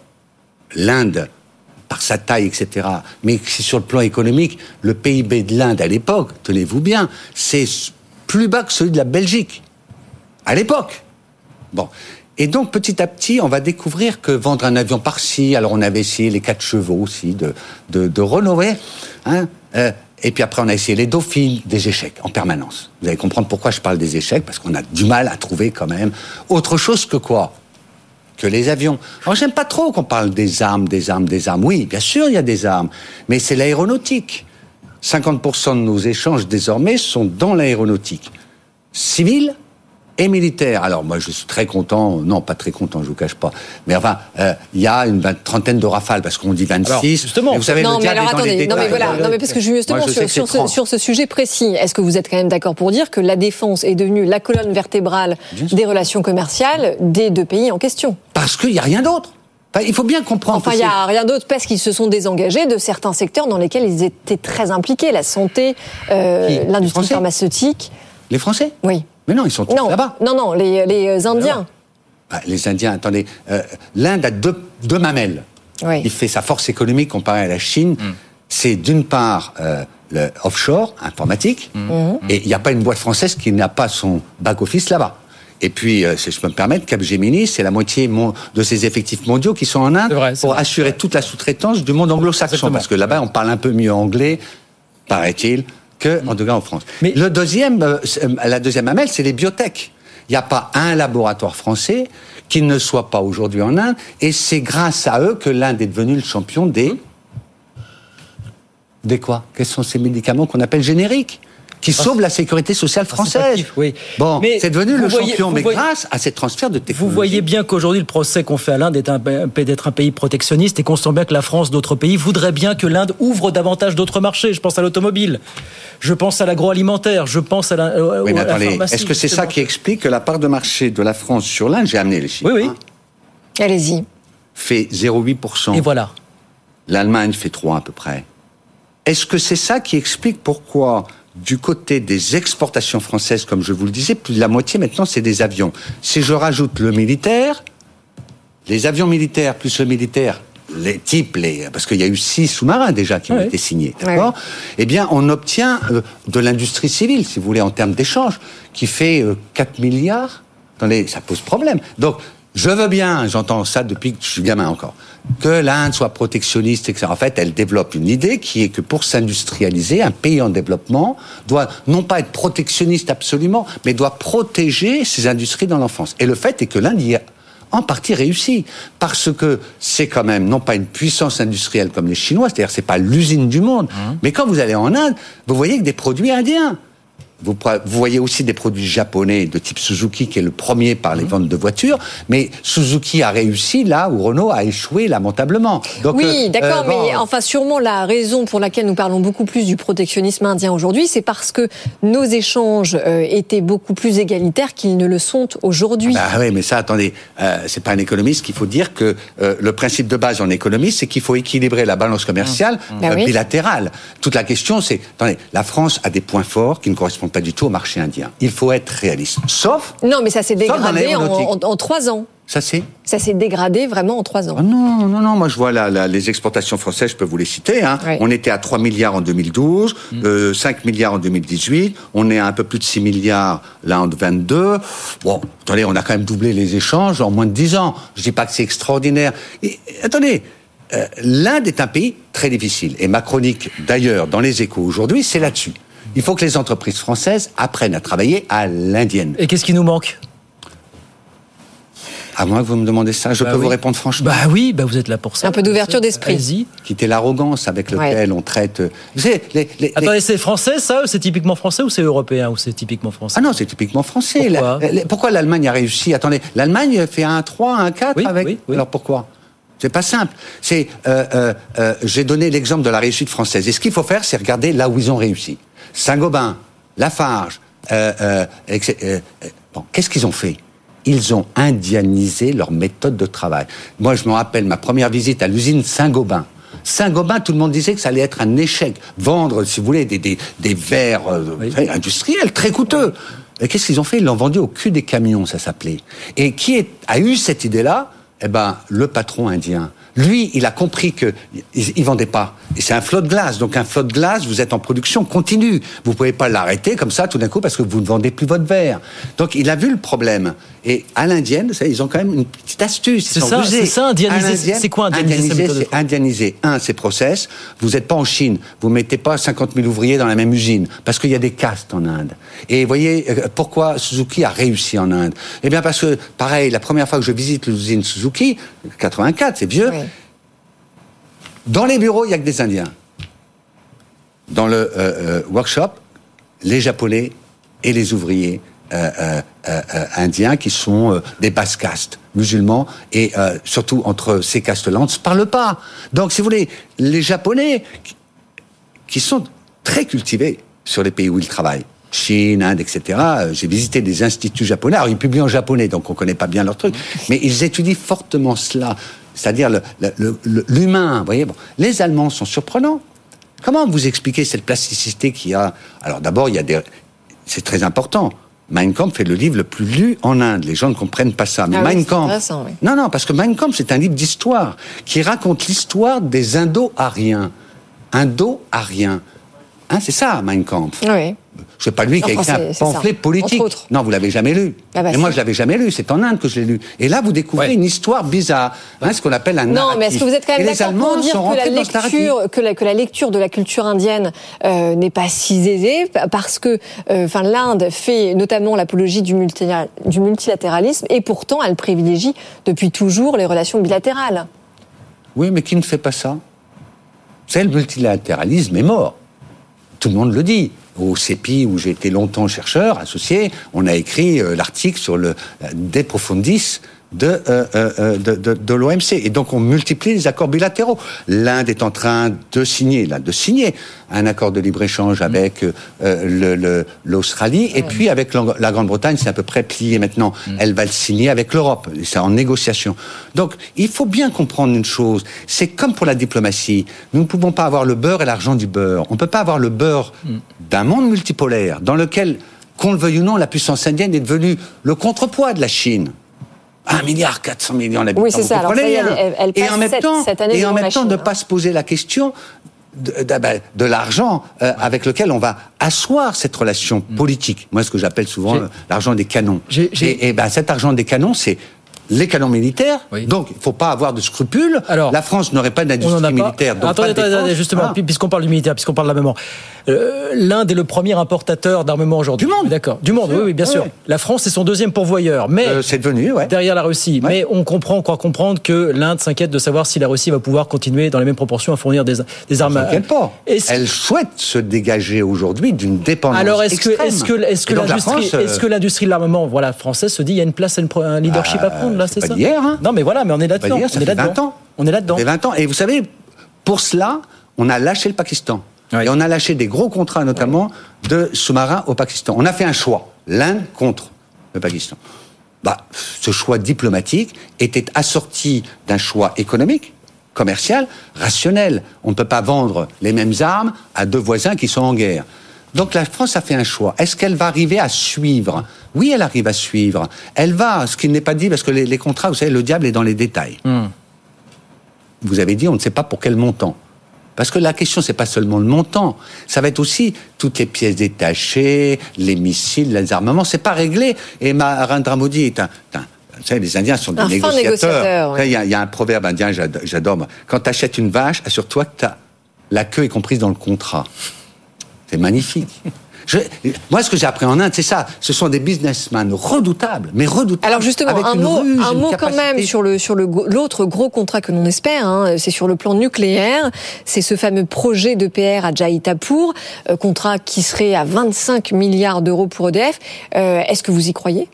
l'Inde, par sa taille, etc. Mais si sur le plan économique, le PIB de l'Inde à l'époque, tenez-vous bien, c'est plus bas que celui de la Belgique. À l'époque. Bon. Et donc, petit à petit, on va découvrir que vendre un avion par-ci, alors on avait essayé les quatre chevaux aussi de, de, de Renault, hein, euh, et puis après, on a essayé les dauphines, des échecs en permanence. Vous allez comprendre pourquoi je parle des échecs, parce qu'on a du mal à trouver quand même autre chose que quoi? Que les avions. Alors j'aime pas trop qu'on parle des armes, des armes, des armes. Oui, bien sûr, il y a des armes, mais c'est l'aéronautique. 50% de nos échanges désormais sont dans l'aéronautique. Civile et militaire. Alors moi je suis très content, non pas très content, je vous cache pas, mais enfin euh, il y a une trentaine de rafales parce qu'on dit 26. Alors, justement. vous savez non, le mais alors attendez, non mais voilà, non mais parce que justement Moi, je sais sur, ce, 30. sur ce sujet précis, est-ce que vous êtes quand même d'accord pour dire que la défense est devenue la colonne vertébrale des relations commerciales des deux pays en question? Parce qu'il y a rien d'autre. Enfin, il faut bien comprendre. Enfin, il n'y a rien d'autre parce qu'ils se sont désengagés de certains secteurs dans lesquels ils étaient très impliqués, la santé, euh, l'industrie pharmaceutique. Les Français? Oui. Mais non, ils sont tous Non, là-bas. non, non, les, les Indiens. Ah, les Indiens, attendez, euh, l'Inde a deux, deux mamelles. Oui. Il fait sa force économique comparée à la Chine. C'est d'une part euh, le offshore informatique, Mhm. et il n'y a pas une boîte française qui n'a pas son back-office là-bas. Et puis, euh, si je peux me permettre, Capgemini, c'est la moitié de ses effectifs mondiaux qui sont en Inde vrai, pour vrai. assurer toute la sous-traitance du monde anglo-saxon. Parce que là-bas, on parle un peu mieux anglais, paraît-il, que en tout cas en France. le deuxième, euh, c'est- la deuxième c'est les biotech. Il n'y a pas un laboratoire français qui ne soit pas aujourd'hui en Inde, et c'est grâce à eux que l'Inde est devenue le champion des des quoi? Quels sont ces médicaments qu'on appelle génériques? Qui sauvent la sécurité sociale française. Oui. Bon, c'est devenu vous le voyez- champion, vous mais voyez- grâce à ces transferts de Vous technologie. voyez bien qu'aujourd'hui, le procès qu'on fait à l'Inde est un, d'être un pays protectionniste et qu'on sent bien que la France, d'autres pays, voudraient bien que l'Inde ouvre davantage d'autres marchés. Je pense à l'automobile, je pense à l'agroalimentaire, je pense à la, Oui, mais attendez, est-ce que c'est ça qui explique que la part de marché de la France sur l'Inde, j'ai amené les chiffres, Oui, oui. hein, Allez-y. fait 0,8%. Et voilà. L'Allemagne fait 3 à peu près. Est-ce que c'est ça qui explique pourquoi, du côté des exportations françaises, comme je vous le disais, plus de la moitié maintenant, c'est des avions Si je rajoute le militaire, les avions militaires plus le militaire, les types, les, parce qu'il y a eu six sous-marins déjà qui ont été signés, d'accord Eh bien, on obtient euh, de l'industrie civile, si vous voulez, en termes d'échange, qui fait euh, 4 milliards. Attendez, ça pose problème. Donc, je veux bien, j'entends ça depuis que je suis gamin encore, que l'Inde soit protectionniste, etc. En fait, elle développe une idée qui est que pour s'industrialiser, un pays en développement doit non pas être protectionniste absolument, mais doit protéger ses industries dans l'enfance. Et le fait est que l'Inde y a en partie réussi parce que c'est quand même non pas une puissance industrielle comme les Chinois, c'est-à-dire c'est pas l'usine du monde, mais quand vous allez en Inde, vous voyez que des produits indiens vous, vous, voyez aussi des produits japonais de type Suzuki qui est le premier par les mmh. ventes de voitures, mais Suzuki a réussi là où Renault a échoué lamentablement. Donc, oui, euh, d'accord, euh, mais enfin sûrement la raison pour laquelle nous parlons beaucoup plus du protectionnisme indien aujourd'hui, c'est parce que nos échanges euh, étaient beaucoup plus égalitaires qu'ils ne le sont aujourd'hui. Ah oui, mais ça, attendez, c'est pas un économiste qu'il faut dire que le principe de base en économie, c'est qu'il faut équilibrer la balance commerciale mmh. Bah bilatérale. Toute la question, c'est, attendez, la France a des points forts qui ne correspondent pas du tout au marché indien. Il faut être réaliste. Sauf. Non, mais ça s'est dégradé en, trois ans. Ça s'est Ça s'est dégradé vraiment en trois ans. Ah non, non, non. Moi, je vois là, les exportations françaises, je peux vous les citer. Hein. On était à 3 milliards en 2012, 5 mm. euh, milliards en 2018. On est à un peu plus de 6 milliards là en 22. Bon, attendez, on a quand même doublé les échanges en moins de 10 ans. Je dis pas que c'est extraordinaire. Et, attendez, euh, l'Inde est un pays très difficile. Et ma chronique, d'ailleurs, dans les échos aujourd'hui, c'est là-dessus. Il faut que les entreprises françaises apprennent à travailler à l'indienne. Et qu'est-ce qui nous manque? À moins que vous me demandez ça, je bah peux vous répondre franchement. Bah oui, bah vous êtes là pour ça. Un peu d'ouverture d'esprit. Quitter l'arrogance avec laquelle on traite. Vous savez, les, les, Attendez, c'est français ça C'est typiquement français ou c'est européen ou c'est typiquement français? Ah non, c'est typiquement français. Pourquoi, l'Allemagne a réussi? Attendez, l'Allemagne fait un 3, un 4 avec. Alors pourquoi? C'est pas simple. C'est, euh, euh, euh, j'ai donné l'exemple de la réussite française. Et ce qu'il faut faire, c'est regarder là où ils ont réussi. Saint-Gobain, Lafarge, bon, qu'est-ce qu'ils ont fait? Ils ont indianisé leur méthode de travail. Moi, je me rappelle ma première visite à l'usine Saint-Gobain. Saint-Gobain, tout le monde disait que ça allait être un échec. Vendre, si vous voulez, des, des, des verres industriels très coûteux. Et qu'est-ce qu'ils ont fait? Ils l'ont vendu au cul des camions, ça s'appelait. Et qui a eu cette idée-là? Eh ben, le patron indien. Lui, il a compris que il, vendait pas. Et c'est un flot de glace. Donc un flot de glace, vous êtes en production continue. Vous pouvez pas l'arrêter comme ça tout d'un coup parce que vous ne vendez plus votre verre. Donc il a vu le problème. Et à l'indienne, ils ont quand même une petite astuce. C'est ça, c'est ça, indianiser. C'est quoi indianiser C'est indianiser. Un, c'est process. Vous n'êtes pas en Chine. Vous mettez pas 50 000 ouvriers dans la même usine parce qu'il y a des castes en Inde. Et vous voyez euh, pourquoi Suzuki a réussi en Inde? Eh bien parce que, pareil, la première fois que je visite l'usine Suzuki, 84, c'est vieux. Dans les bureaux, il n'y a que des Indiens. Dans le euh, euh, workshop, les Japonais et les ouvriers euh, indiens qui sont des basses castes musulmans et surtout entre ces castes-là, on ne se parle pas. Donc, si vous voulez, les Japonais qui sont très cultivés sur les pays où ils travaillent, Chine, Inde, etc. J'ai visité des instituts japonais. Alors, ils publient en japonais, donc on ne connaît pas bien leur truc. Mais ils étudient fortement cela c'est-à-dire l'humain. Vous voyez, bon. les Allemands sont surprenants. Comment vous expliquez cette plasticité qu'il y a? Alors d'abord, il y a des, c'est très important. Mein Kampf est le livre le plus lu en Inde. Les gens ne comprennent pas ça. Mais ah Mein Kampf. Non, non, parce que Mein Kampf, c'est un livre d'histoire qui raconte l'histoire des Indo-Ariens. Indo-Ariens. Hein, c'est ça, Mein Kampf. Oui. C'est pas lui qui a écrit un pamphlet politique. Non, vous l'avez jamais lu. Ah bah et moi, je l'avais jamais lu. C'est en Inde que je l'ai lu. Et là, vous découvrez une histoire bizarre, hein, ce qu'on appelle un Non, mais est-ce que vous êtes quand même d'accord pour dire que la, lecture, que, la, que la lecture de la culture indienne euh, n'est pas si aisée parce que, euh, enfin, l'Inde fait notamment l'apologie du, du multilatéralisme et pourtant, elle privilégie depuis toujours les relations bilatérales. Oui, mais qui ne fait pas ça? C'est le multilatéralisme est mort. Tout le monde le dit au CEPI, où j'ai été longtemps chercheur associé, on a écrit euh, l'article sur le euh, De Profundis de, euh, euh, de, de, de l'OMC. Et donc on multiplie les accords bilatéraux. L'Inde est en train de signer, là, de signer un accord de libre-échange avec euh, l'Australie. Et puis avec la Grande-Bretagne, c'est à peu près plié maintenant. Mm. Elle va le signer avec l'Europe. C'est en négociation. Donc il faut bien comprendre une chose. C'est comme pour la diplomatie. Nous ne pouvons pas avoir le beurre et l'argent du beurre. On ne peut pas avoir le beurre mm. d'un monde multipolaire dans lequel qu'on le veuille ou non, la puissance indienne est devenue le contrepoids de la Chine. 1 milliard 400 millions d'habitants. Oui, c'est ça. Alors, et en même temps, et en même temps, ne pas se poser la question de, ben, de, l'argent euh, avec lequel on va asseoir cette relation mm. politique. Moi, ce que j'appelle souvent l'argent des canons. Et, et ben, cet argent des canons, c'est les canons militaires. Donc, il ne faut pas avoir de scrupules. Alors, la France n'aurait pas d'industrie militaire. Donc attendez, pas attendez, justement, puisqu'on parle du militaire, puisqu'on parle de l'armement. Euh, L'Inde est le premier importateur d'armement aujourd'hui. Du monde. D'accord. Du monde, oui, oui, bien sûr. La France est son deuxième pourvoyeur, mais euh, c'est devenu, ouais. derrière la Russie. Mais on comprend, on croit comprendre que l'Inde s'inquiète de savoir si la Russie va pouvoir continuer dans les mêmes proportions à fournir des, des armes. Elle pas. Elle souhaite se dégager aujourd'hui d'une dépendance Alors est-ce que est-ce que est-ce que l'industrie euh, est-ce que l'industrie de l'armement voilà française se dit il y a une place, un leadership à prendre là, c'est ça. Hein. Non, mais voilà, mais on est là-dedans. On est là-dedans. On est là-dedans. 20 ans. Et vous savez, pour cela, on a lâché le Pakistan. Et on a lâché des gros contrats, notamment de sous-marins au Pakistan. On a fait un choix, l'Inde contre le Pakistan. Bah, ce choix diplomatique était assorti d'un choix économique, commercial, rationnel. On ne peut pas vendre les mêmes armes à deux voisins qui sont en guerre. Donc la France a fait un choix. Est-ce qu'elle va arriver à suivre? Oui, elle arrive à suivre. Elle va, ce qui n'est pas dit, parce que les, contrats, vous savez, le diable est dans les détails. Hmm. Vous avez dit, on ne sait pas pour quel montant. Parce que la question, c'est pas seulement le montant, ça va être aussi toutes les pièces détachées, les missiles, les armements. C'est pas réglé. Et Narendra Modi est un, vous savez, les Indiens sont des négociateurs. Il y, a un proverbe indien, j'adore. Quand tu achètes une vache, assure-toi que la queue est comprise dans le contrat. C'est magnifique. [laughs] moi, ce que j'ai appris en Inde, c'est ça. Ce sont des businessmen redoutables, mais redoutables. Alors justement, un mot, un mot quand même sur le sur le l'autre gros contrat que l'on espère. Hein, c'est sur le plan nucléaire. C'est ce fameux projet d'EPR à Jaitapur, euh, contrat qui serait à 25 milliards d'euros pour EDF. Euh, est-ce que vous y croyez?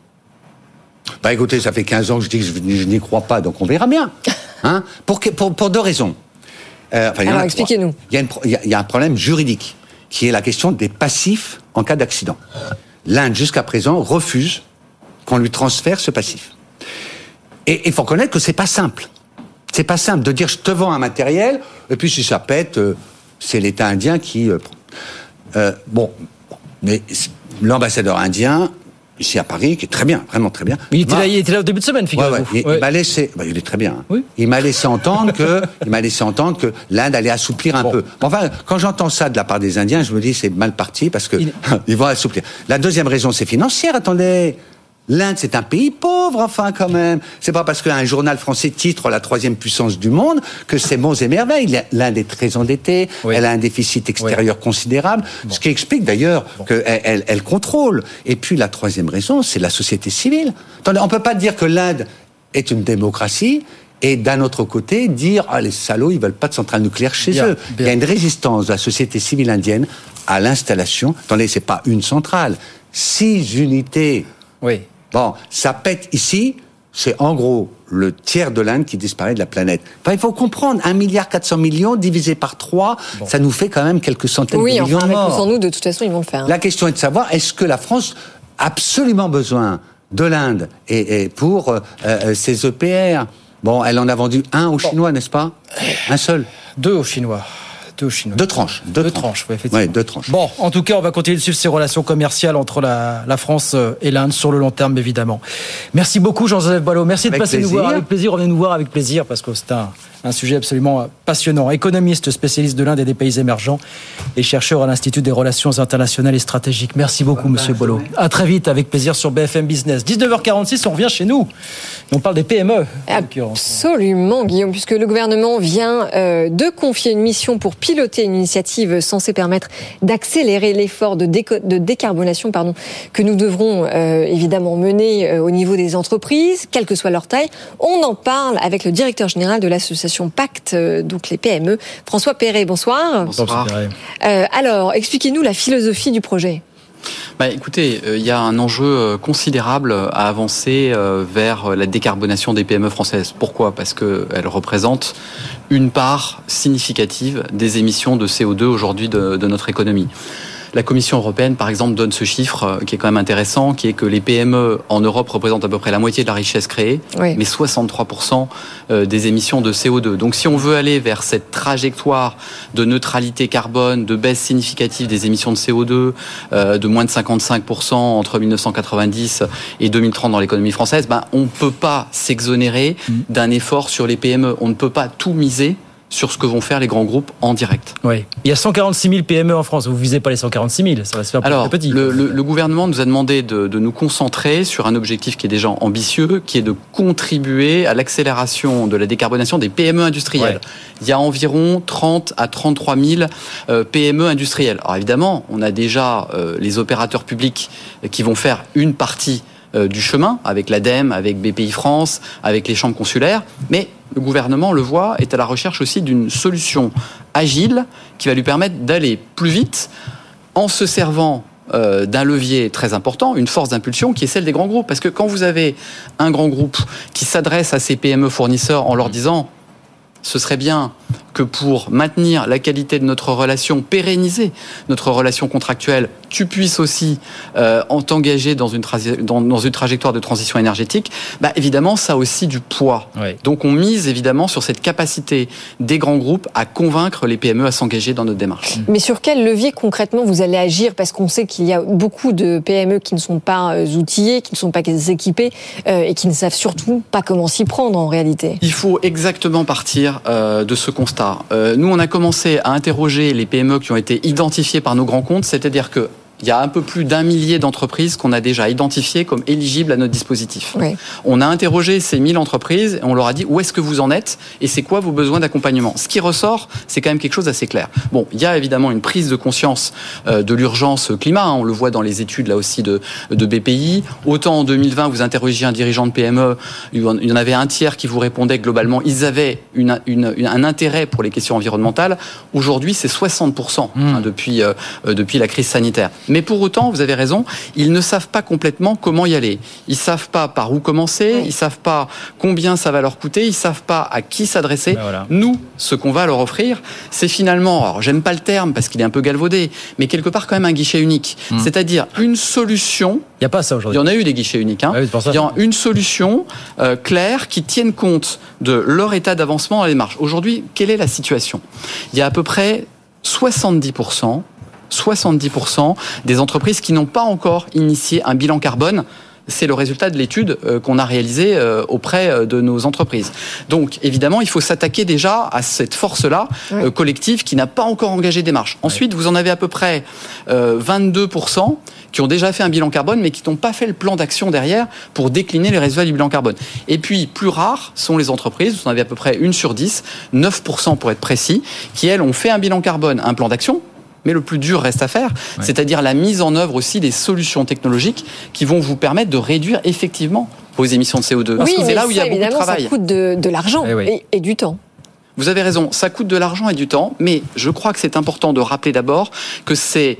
Bah écoutez, ça fait 15 ans que je dis que je, n'y crois pas, donc on verra bien. [laughs] Hein pour, pour, pour deux raisons. Euh, Alors expliquez-nous. Il, il y a un problème juridique qui est la question des passifs en cas d'accident. L'Inde, jusqu'à présent, refuse qu'on lui transfère ce passif. Et il faut reconnaître que c'est pas simple. C'est pas simple de dire je te vends un matériel, et puis si ça pète, euh, c'est l'État indien qui... Euh, euh, bon, mais l'ambassadeur indien ici à Paris, qui est très bien, vraiment très bien. il, était là, il était là au début de semaine, figurez-vous. Il, m'a laissé, bah, il est très bien. Hein. Oui. Il m'a laissé entendre que, [laughs] il m'a laissé entendre que l'Inde allait assouplir un peu. Enfin, quand j'entends ça de la part des Indiens, je me dis c'est mal parti parce que [laughs] ils vont assouplir. La deuxième raison, c'est financière. Attendez. L'Inde, c'est un pays pauvre, enfin, quand même. C'est pas parce qu'un journal français titre la troisième puissance du monde que c'est bons et merveilles. L'Inde est très endettée, elle a un déficit extérieur considérable, ce qui explique d'ailleurs qu'elle elle, contrôle. Et puis la troisième raison, c'est la société civile. Attendez, on peut pas dire que l'Inde est une démocratie et d'un autre côté dire ah les salauds ils veulent pas de centrale nucléaire chez eux. Il y a une résistance de la société civile indienne à l'installation. Attendez, c'est pas une centrale, six unités. Oui. Bon, ça pète ici, c'est en gros le tiers de l'Inde qui disparaît de la planète. Enfin, il faut comprendre, 1 milliard 400 millions divisé par 3, ça nous fait quand même quelques centaines de millions de morts. Oui, nous, de toute façon, ils vont le faire. Hein. La question est de savoir, est-ce que la France a absolument besoin de l'Inde et, pour euh, euh, ses EPR Bon, elle en a vendu un aux Chinois, n'est-ce pas? Un seul Deux aux Chinois. Deux tranches. Deux, tranches, oui, effectivement. deux tranches. Bon, en tout cas, on va continuer de suivre ces relations commerciales entre la, France euh, et l'Inde sur le long terme, évidemment. Merci beaucoup, Jean-Joseph Boileau. Merci de passer nous voir avec plaisir. Revenez nous voir avec plaisir parce que c'est un, un sujet absolument passionnant. Économiste, spécialiste de l'Inde et des pays émergents et chercheur à l'Institut des relations internationales et stratégiques. Merci beaucoup, Monsieur Bolo. À très vite, avec plaisir sur BFM Business. 19h46, on revient chez nous. On parle des PME. Absolument, Guillaume, puisque le gouvernement vient euh, de confier une mission pour piloter une initiative censée permettre d'accélérer l'effort de, de, décarbonation pardon, que nous devrons euh, évidemment mener euh, au niveau des entreprises, quelle que soit leur taille. On en parle avec le directeur général de l'association Pacte, euh, donc les PME. François Perret, bonsoir. Bonsoir. Euh, alors, expliquez-nous la philosophie du projet. Bah, écoutez, euh, il y a un enjeu considérable à avancer vers la décarbonation des PME françaises. Pourquoi? Parce qu'elles représentent une part significative des émissions de CO2 aujourd'hui de notre économie. La Commission européenne, par exemple, donne ce chiffre euh, qui est quand même intéressant, qui est que les PME en Europe représentent à peu près la moitié de la richesse créée, mais 63% euh, des émissions de CO2. Donc si on veut aller vers cette trajectoire de neutralité carbone, de baisse significative des émissions de CO2, euh, de moins de 55% entre 1990 et 2030 dans l'économie française, ben, on ne peut pas s'exonérer mmh. d'un effort sur les PME. On ne peut pas tout miser sur ce que vont faire les grands groupes en direct. Oui. Il y a 146 000 PME en France. Vous visez pas les 146 000, ça va se faire Alors, petit. Le, le, le, gouvernement nous a demandé de, de, nous concentrer sur un objectif qui est déjà ambitieux, qui est de contribuer à l'accélération de la décarbonation des PME industrielles. Ouais. Il y a environ 30 à 33 000 euh, PME industrielles. Alors évidemment, on a déjà euh, les opérateurs publics qui vont faire une partie du chemin avec l'ADEME, avec BPI France, avec les chambres consulaires, mais le gouvernement, le voit, est à la recherche aussi d'une solution agile qui va lui permettre d'aller plus vite en se servant euh, d'un levier très important, une force d'impulsion qui est celle des grands groupes. Parce que quand vous avez un grand groupe qui s'adresse à ses PME fournisseurs en leur disant ce serait bien que pour maintenir la qualité de notre relation, pérenniser notre relation contractuelle, tu puisses aussi euh, t'engager dans une, dans, dans, une trajectoire de transition énergétique, bah, évidemment, ça a aussi du poids. Oui. Donc on mise évidemment sur cette capacité des grands groupes à convaincre les PME à s'engager dans notre démarche. Mais sur quel levier concrètement vous allez agir? Parce qu'on sait qu'il y a beaucoup de PME qui ne sont pas euh, outillées, qui ne sont pas équipées euh, et qui ne savent surtout pas comment s'y prendre en réalité. Il faut exactement partir euh, de ce constat. Euh, nous, on a commencé à interroger les PME qui ont été identifiées par nos grands comptes, c'est-à-dire que il y a un peu plus d'un millier d'entreprises qu'on a déjà identifiées comme éligibles à notre dispositif. Oui. On a interrogé ces 1000 entreprises et on leur a dit où est-ce que vous en êtes et c'est quoi vos besoins d'accompagnement? Ce qui ressort, c'est quand même quelque chose d'assez clair. Bon, il y a évidemment une prise de conscience euh, de l'urgence climat, hein, on le voit dans les études là aussi de, de BPI. Autant en 2020, vous interrogiez un dirigeant de PME, il y en avait un tiers qui vous répondait que globalement, ils avaient une, une, une, un intérêt pour les questions environnementales. Aujourd'hui, c'est 60% mmh. hein, depuis, euh, depuis la crise sanitaire. Mais pour autant, vous avez raison, ils ne savent pas complètement comment y aller. Ils savent pas par où commencer, ils savent pas combien ça va leur coûter, ils savent pas à qui s'adresser. Ben voilà. Nous, ce qu'on va leur offrir, c'est finalement, alors j'aime pas le terme parce qu'il est un peu galvaudé, mais quelque part quand même un guichet unique. Hmm. Mmh. C'est-à-dire une solution. Il n'y a pas ça aujourd'hui. Il y en a eu des guichets uniques. Hein. Ah oui, Il y a une solution euh, claire qui tienne compte de leur état d'avancement dans les démarches. Aujourd'hui, quelle est la situation? Il y a à peu près 70% 70% des entreprises qui n'ont pas encore initié un bilan carbone c'est le résultat de l'étude qu'on a réalisée auprès de nos entreprises. Donc, évidemment, il faut s'attaquer déjà à cette force-là Oui. collective qui n'a pas encore engagé des marches. Ensuite, vous en avez à peu près euh, 22% qui ont déjà fait un bilan carbone, mais qui n'ont pas fait le plan d'action derrière pour décliner les résultats du bilan carbone. Et puis, plus rares sont les entreprises, vous en avez à peu près une sur 10, 9% pour être précis, qui, elles, ont fait un bilan carbone, un plan d'action, mais le plus dur reste à faire, ouais. c'est-à-dire la mise en œuvre aussi des solutions technologiques qui vont vous permettre de réduire effectivement vos émissions de CO2. Oui, c'est là où il y a beaucoup de travail. Ça coûte de, de l'argent Eh oui. et, et du temps. Vous avez raison, ça coûte de l'argent et du temps, mais je crois que c'est important de rappeler d'abord que c'est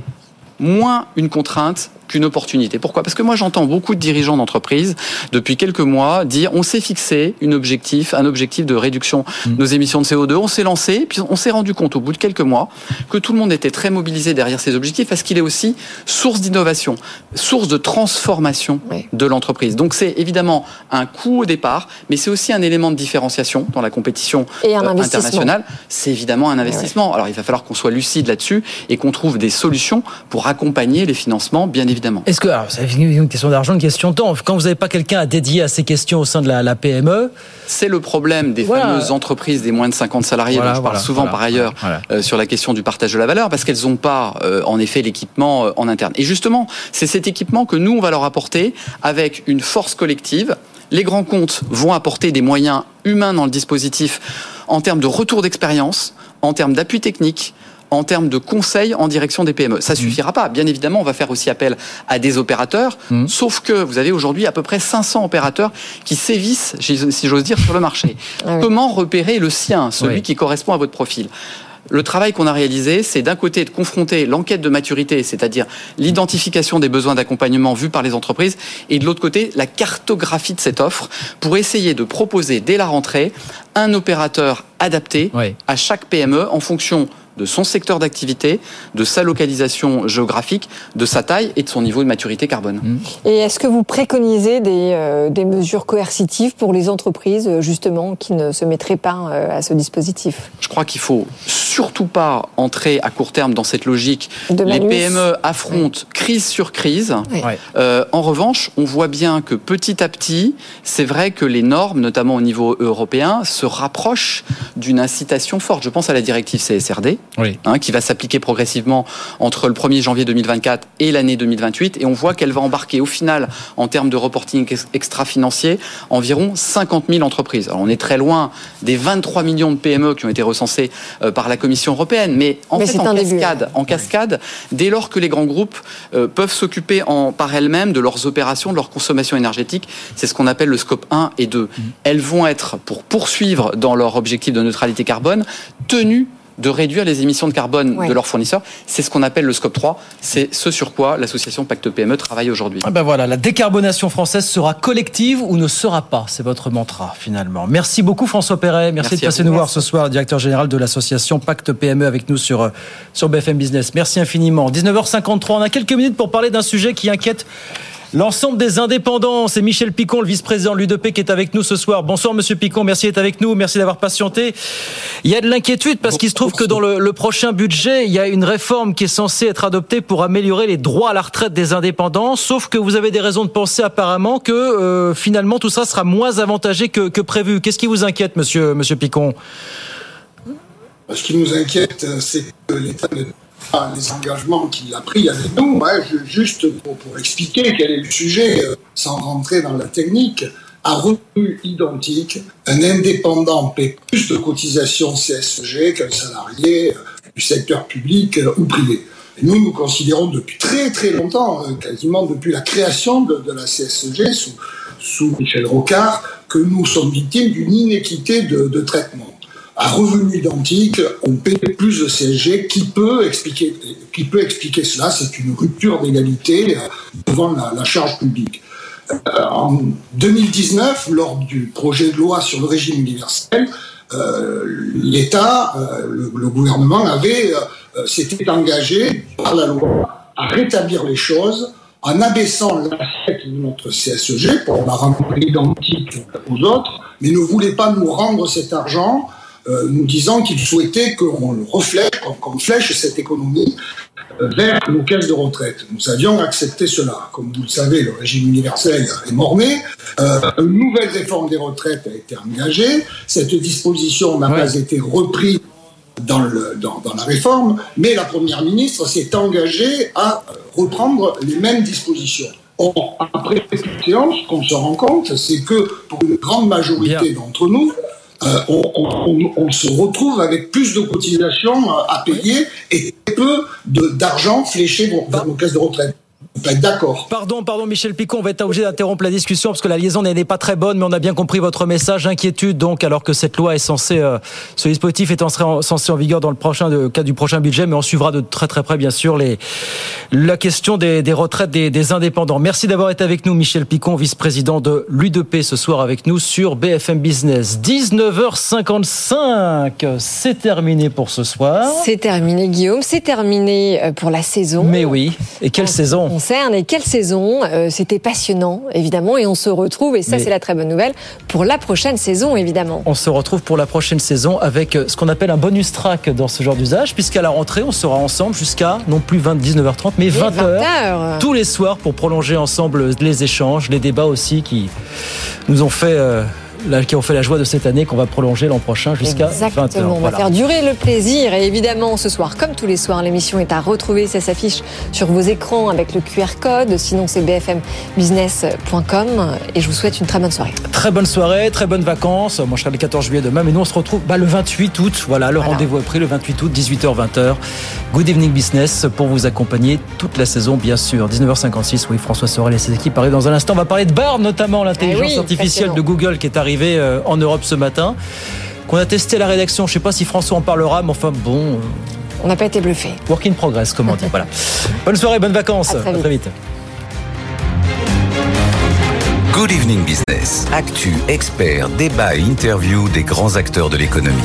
moins une contrainte qu'une opportunité. Pourquoi? Parce que moi j'entends beaucoup de dirigeants d'entreprise depuis quelques mois dire on s'est fixé une objectif, un objectif de réduction de nos émissions de CO2, on s'est lancé, puis on s'est rendu compte au bout de quelques mois que tout le monde était très mobilisé derrière ces objectifs parce qu'il est aussi source d'innovation, source de transformation oui. de l'entreprise. Donc c'est évidemment un coût au départ, mais c'est aussi un élément de différenciation dans la compétition Et un euh, internationale. C'est évidemment un investissement. Alors il va falloir qu'on soit lucide là-dessus et qu'on trouve des solutions pour accompagner les financements, bien évidemment. Est-ce que, alors, c'est une question d'argent, une question de temps. Quand vous n'avez pas quelqu'un à dédier à ces questions au sein de la, la PME, c'est le problème des Voilà. fameuses entreprises des moins de 50 salariés Voilà, dont je parle voilà, souvent par ailleurs euh, sur la question du partage de la valeur parce qu'elles n'ont pas euh, en effet l'équipement euh, en interne. Et justement, c'est cet équipement que nous on va leur apporter avec une force collective. Les grands comptes vont apporter des moyens humains dans le dispositif en termes de retour d'expérience, en termes d'appui technique, en termes de conseils en direction des PME. Ça suffira pas. Bien évidemment, on va faire aussi appel à des opérateurs, Mmh. sauf que vous avez aujourd'hui à peu près 500 opérateurs qui sévissent, si j'ose dire, sur le marché. [laughs] Ah oui. Comment repérer le sien, celui Oui. qui correspond à votre profil? Le travail qu'on a réalisé, c'est d'un côté de confronter l'enquête de maturité, c'est-à-dire l'identification des besoins d'accompagnement vus par les entreprises, et de l'autre côté, la cartographie de cette offre pour essayer de proposer dès la rentrée un opérateur adapté Oui. à chaque PME en fonction de son secteur d'activité, de sa localisation géographique, de sa taille et de son niveau de maturité carbone. Mmh. Et est-ce que vous préconisez des, euh, des, mesures coercitives pour les entreprises, euh, justement, qui ne se mettraient pas euh, à ce dispositif? Je crois qu'il faut surtout pas entrer à court terme dans cette logique. les PME affrontent crise sur crise. Euh, en revanche, on voit bien que petit à petit, c'est vrai que les normes, notamment au niveau européen, se rapprochent d'une incitation forte. Je pense à la directive CSRD, hein, qui va s'appliquer progressivement entre le 1er janvier 2024 et l'année 2028. Et on voit qu'elle va embarquer au final, en termes de reporting extra-financier, environ 50 000 entreprises. Alors on est très loin des 23 millions de PME qui ont été recensés euh, par la Commission européenne. Mais en fait, en cascade, en cascade, dès lors que les grands groupes euh, peuvent s'occuper par elles-mêmes de leurs opérations, de leur consommation énergétique, c'est ce qu'on appelle le scope 1 et 2. Mmh. Elles vont être, pour poursuivre dans leur objectif de neutralité carbone, tenues de réduire les émissions de carbone de leurs fournisseurs. C'est ce qu'on appelle le scope 3. C'est ce sur quoi l'association Pacte PME travaille aujourd'hui. Ah ben voilà, la décarbonation française sera collective ou ne sera pas. C'est votre mantra finalement. Merci beaucoup François Perret. Merci, de passer nous voir ce soir, directeur général de l'association Pacte PME avec nous sur, euh, sur BFM Business. Merci infiniment. 19h53, on a quelques minutes pour parler d'un sujet qui inquiète L'ensemble des indépendants, c'est Michel Picon, le vice-président de l'UDP, qui est avec nous ce soir. Bonsoir, monsieur Picon. Merci d'être avec nous. Merci d'avoir patienté. Il y a de l'inquiétude parce qu'il se trouve que dans le, prochain budget, il y a une réforme qui est censée être adoptée pour améliorer les droits à la retraite des indépendants. Sauf que vous avez des raisons de penser apparemment que euh, finalement tout ça sera moins avantagé que, prévu. Qu'est-ce qui vous inquiète, monsieur, monsieur Picon? Ce qui nous inquiète, c'est que l'État les engagements qu'il a pris avec nous. Juste pour, expliquer quel est le sujet, euh, sans rentrer dans la technique, à revenu identique, un indépendant paie plus de cotisations CSG qu'un salarié euh, du secteur public euh, ou privé. nous, nous considérons depuis très très longtemps, quasiment depuis la création de, la CSG sous Michel Rocard, que nous sommes victimes d'une inéquité de traitement à revenu identique, on paie plus de CSG. Qui peut expliquer, qui peut expliquer cela? C'est une rupture d'égalité euh, devant la, charge publique. Euh, en 2019, lors du projet de loi sur le régime universel, euh, l'État, le, gouvernement avait s'était engagé par la loi à rétablir les choses en abaissant l'assiette de notre CSG pour la rendre identique aux autres, mais ne voulait pas nous rendre cet argent euh, nous disant qu'il souhaitait qu'on reflèche, qu'on flèche cette économie euh, vers nos caisses de retraite. Nous avions accepté cela. Comme vous le savez, le régime universel est mort-né. Euh, une nouvelle réforme des retraites a été engagée. Cette disposition n'a pas été reprise dans, le, dans, dans, la réforme, mais la Première ministre s'est engagée à reprendre les mêmes dispositions. Or, après cette séance, ce qu'on se rend compte, c'est que pour une grande majorité d'entre nous, euh, on, se retrouve avec plus de cotisations euh, à payer et peu d'argent fléché vers nos caisses de retraite. D'accord. Pardon, pardon, Michel Picon, on va être obligé d'interrompre la discussion parce que la liaison n'est pas très bonne, mais on a bien compris votre message. Inquiétude, donc, alors que cette loi est censée, euh, ce dispositif est censé en vigueur dans le prochain, de, cas du prochain budget, mais on suivra de très très près, bien sûr, les, la question des, retraites des, indépendants. Merci d'avoir été avec nous, Michel Picon, vice-président de l'UDP, ce soir avec nous sur BFM Business. 19h55, c'est terminé pour ce soir. C'est terminé, Guillaume, c'est terminé euh, pour la saison. Mais oui, et quelle saison? Et quelle saison. Euh, c'était passionnant, évidemment, et on se retrouve, et ça c'est la très bonne nouvelle, pour la prochaine saison, évidemment. On se retrouve pour la prochaine saison avec euh, ce qu'on appelle un bonus track dans ce genre d'usage, puisqu'à la rentrée, on sera ensemble jusqu'à non plus 20, 19h30, mais 20h, tous les soirs pour prolonger ensemble les échanges, les débats aussi qui nous ont fait... Euh, qui ont fait la joie de cette année qu'on va prolonger l'an prochain jusqu'à 20h. On va faire durer le plaisir et évidemment ce soir, comme tous les soirs, l'émission est à retrouver. Ça s'affiche sur vos écrans avec le QR code. Sinon, c'est bfmbusiness.com et je vous souhaite une très bonne soirée. Très bonne soirée, très bonnes vacances. Moi, je serai le 14 juillet demain, mais nous, on se retrouve bah, le 28 août. Voilà, le rendez-vous est pris le 28 août, 18h-20h. Good evening business pour vous accompagner toute la saison, bien sûr. 19h56, oui, François Sorel et ses équipes arrivent dans un instant. On va parler de Bar, notamment l'intelligence eh artificielle de Google qui est arrivée euh, en Europe ce matin, qu'on a testé à la rédaction. Je ne sais pas si François en parlera, mais enfin bon. Euh, on n'a pas été bluffé. Work in progress, comme on dit. voilà. [laughs] Bonne soirée, bonnes vacances. À très vite. Good evening business. Actu, expert, débat et interview des grands acteurs de l'économie.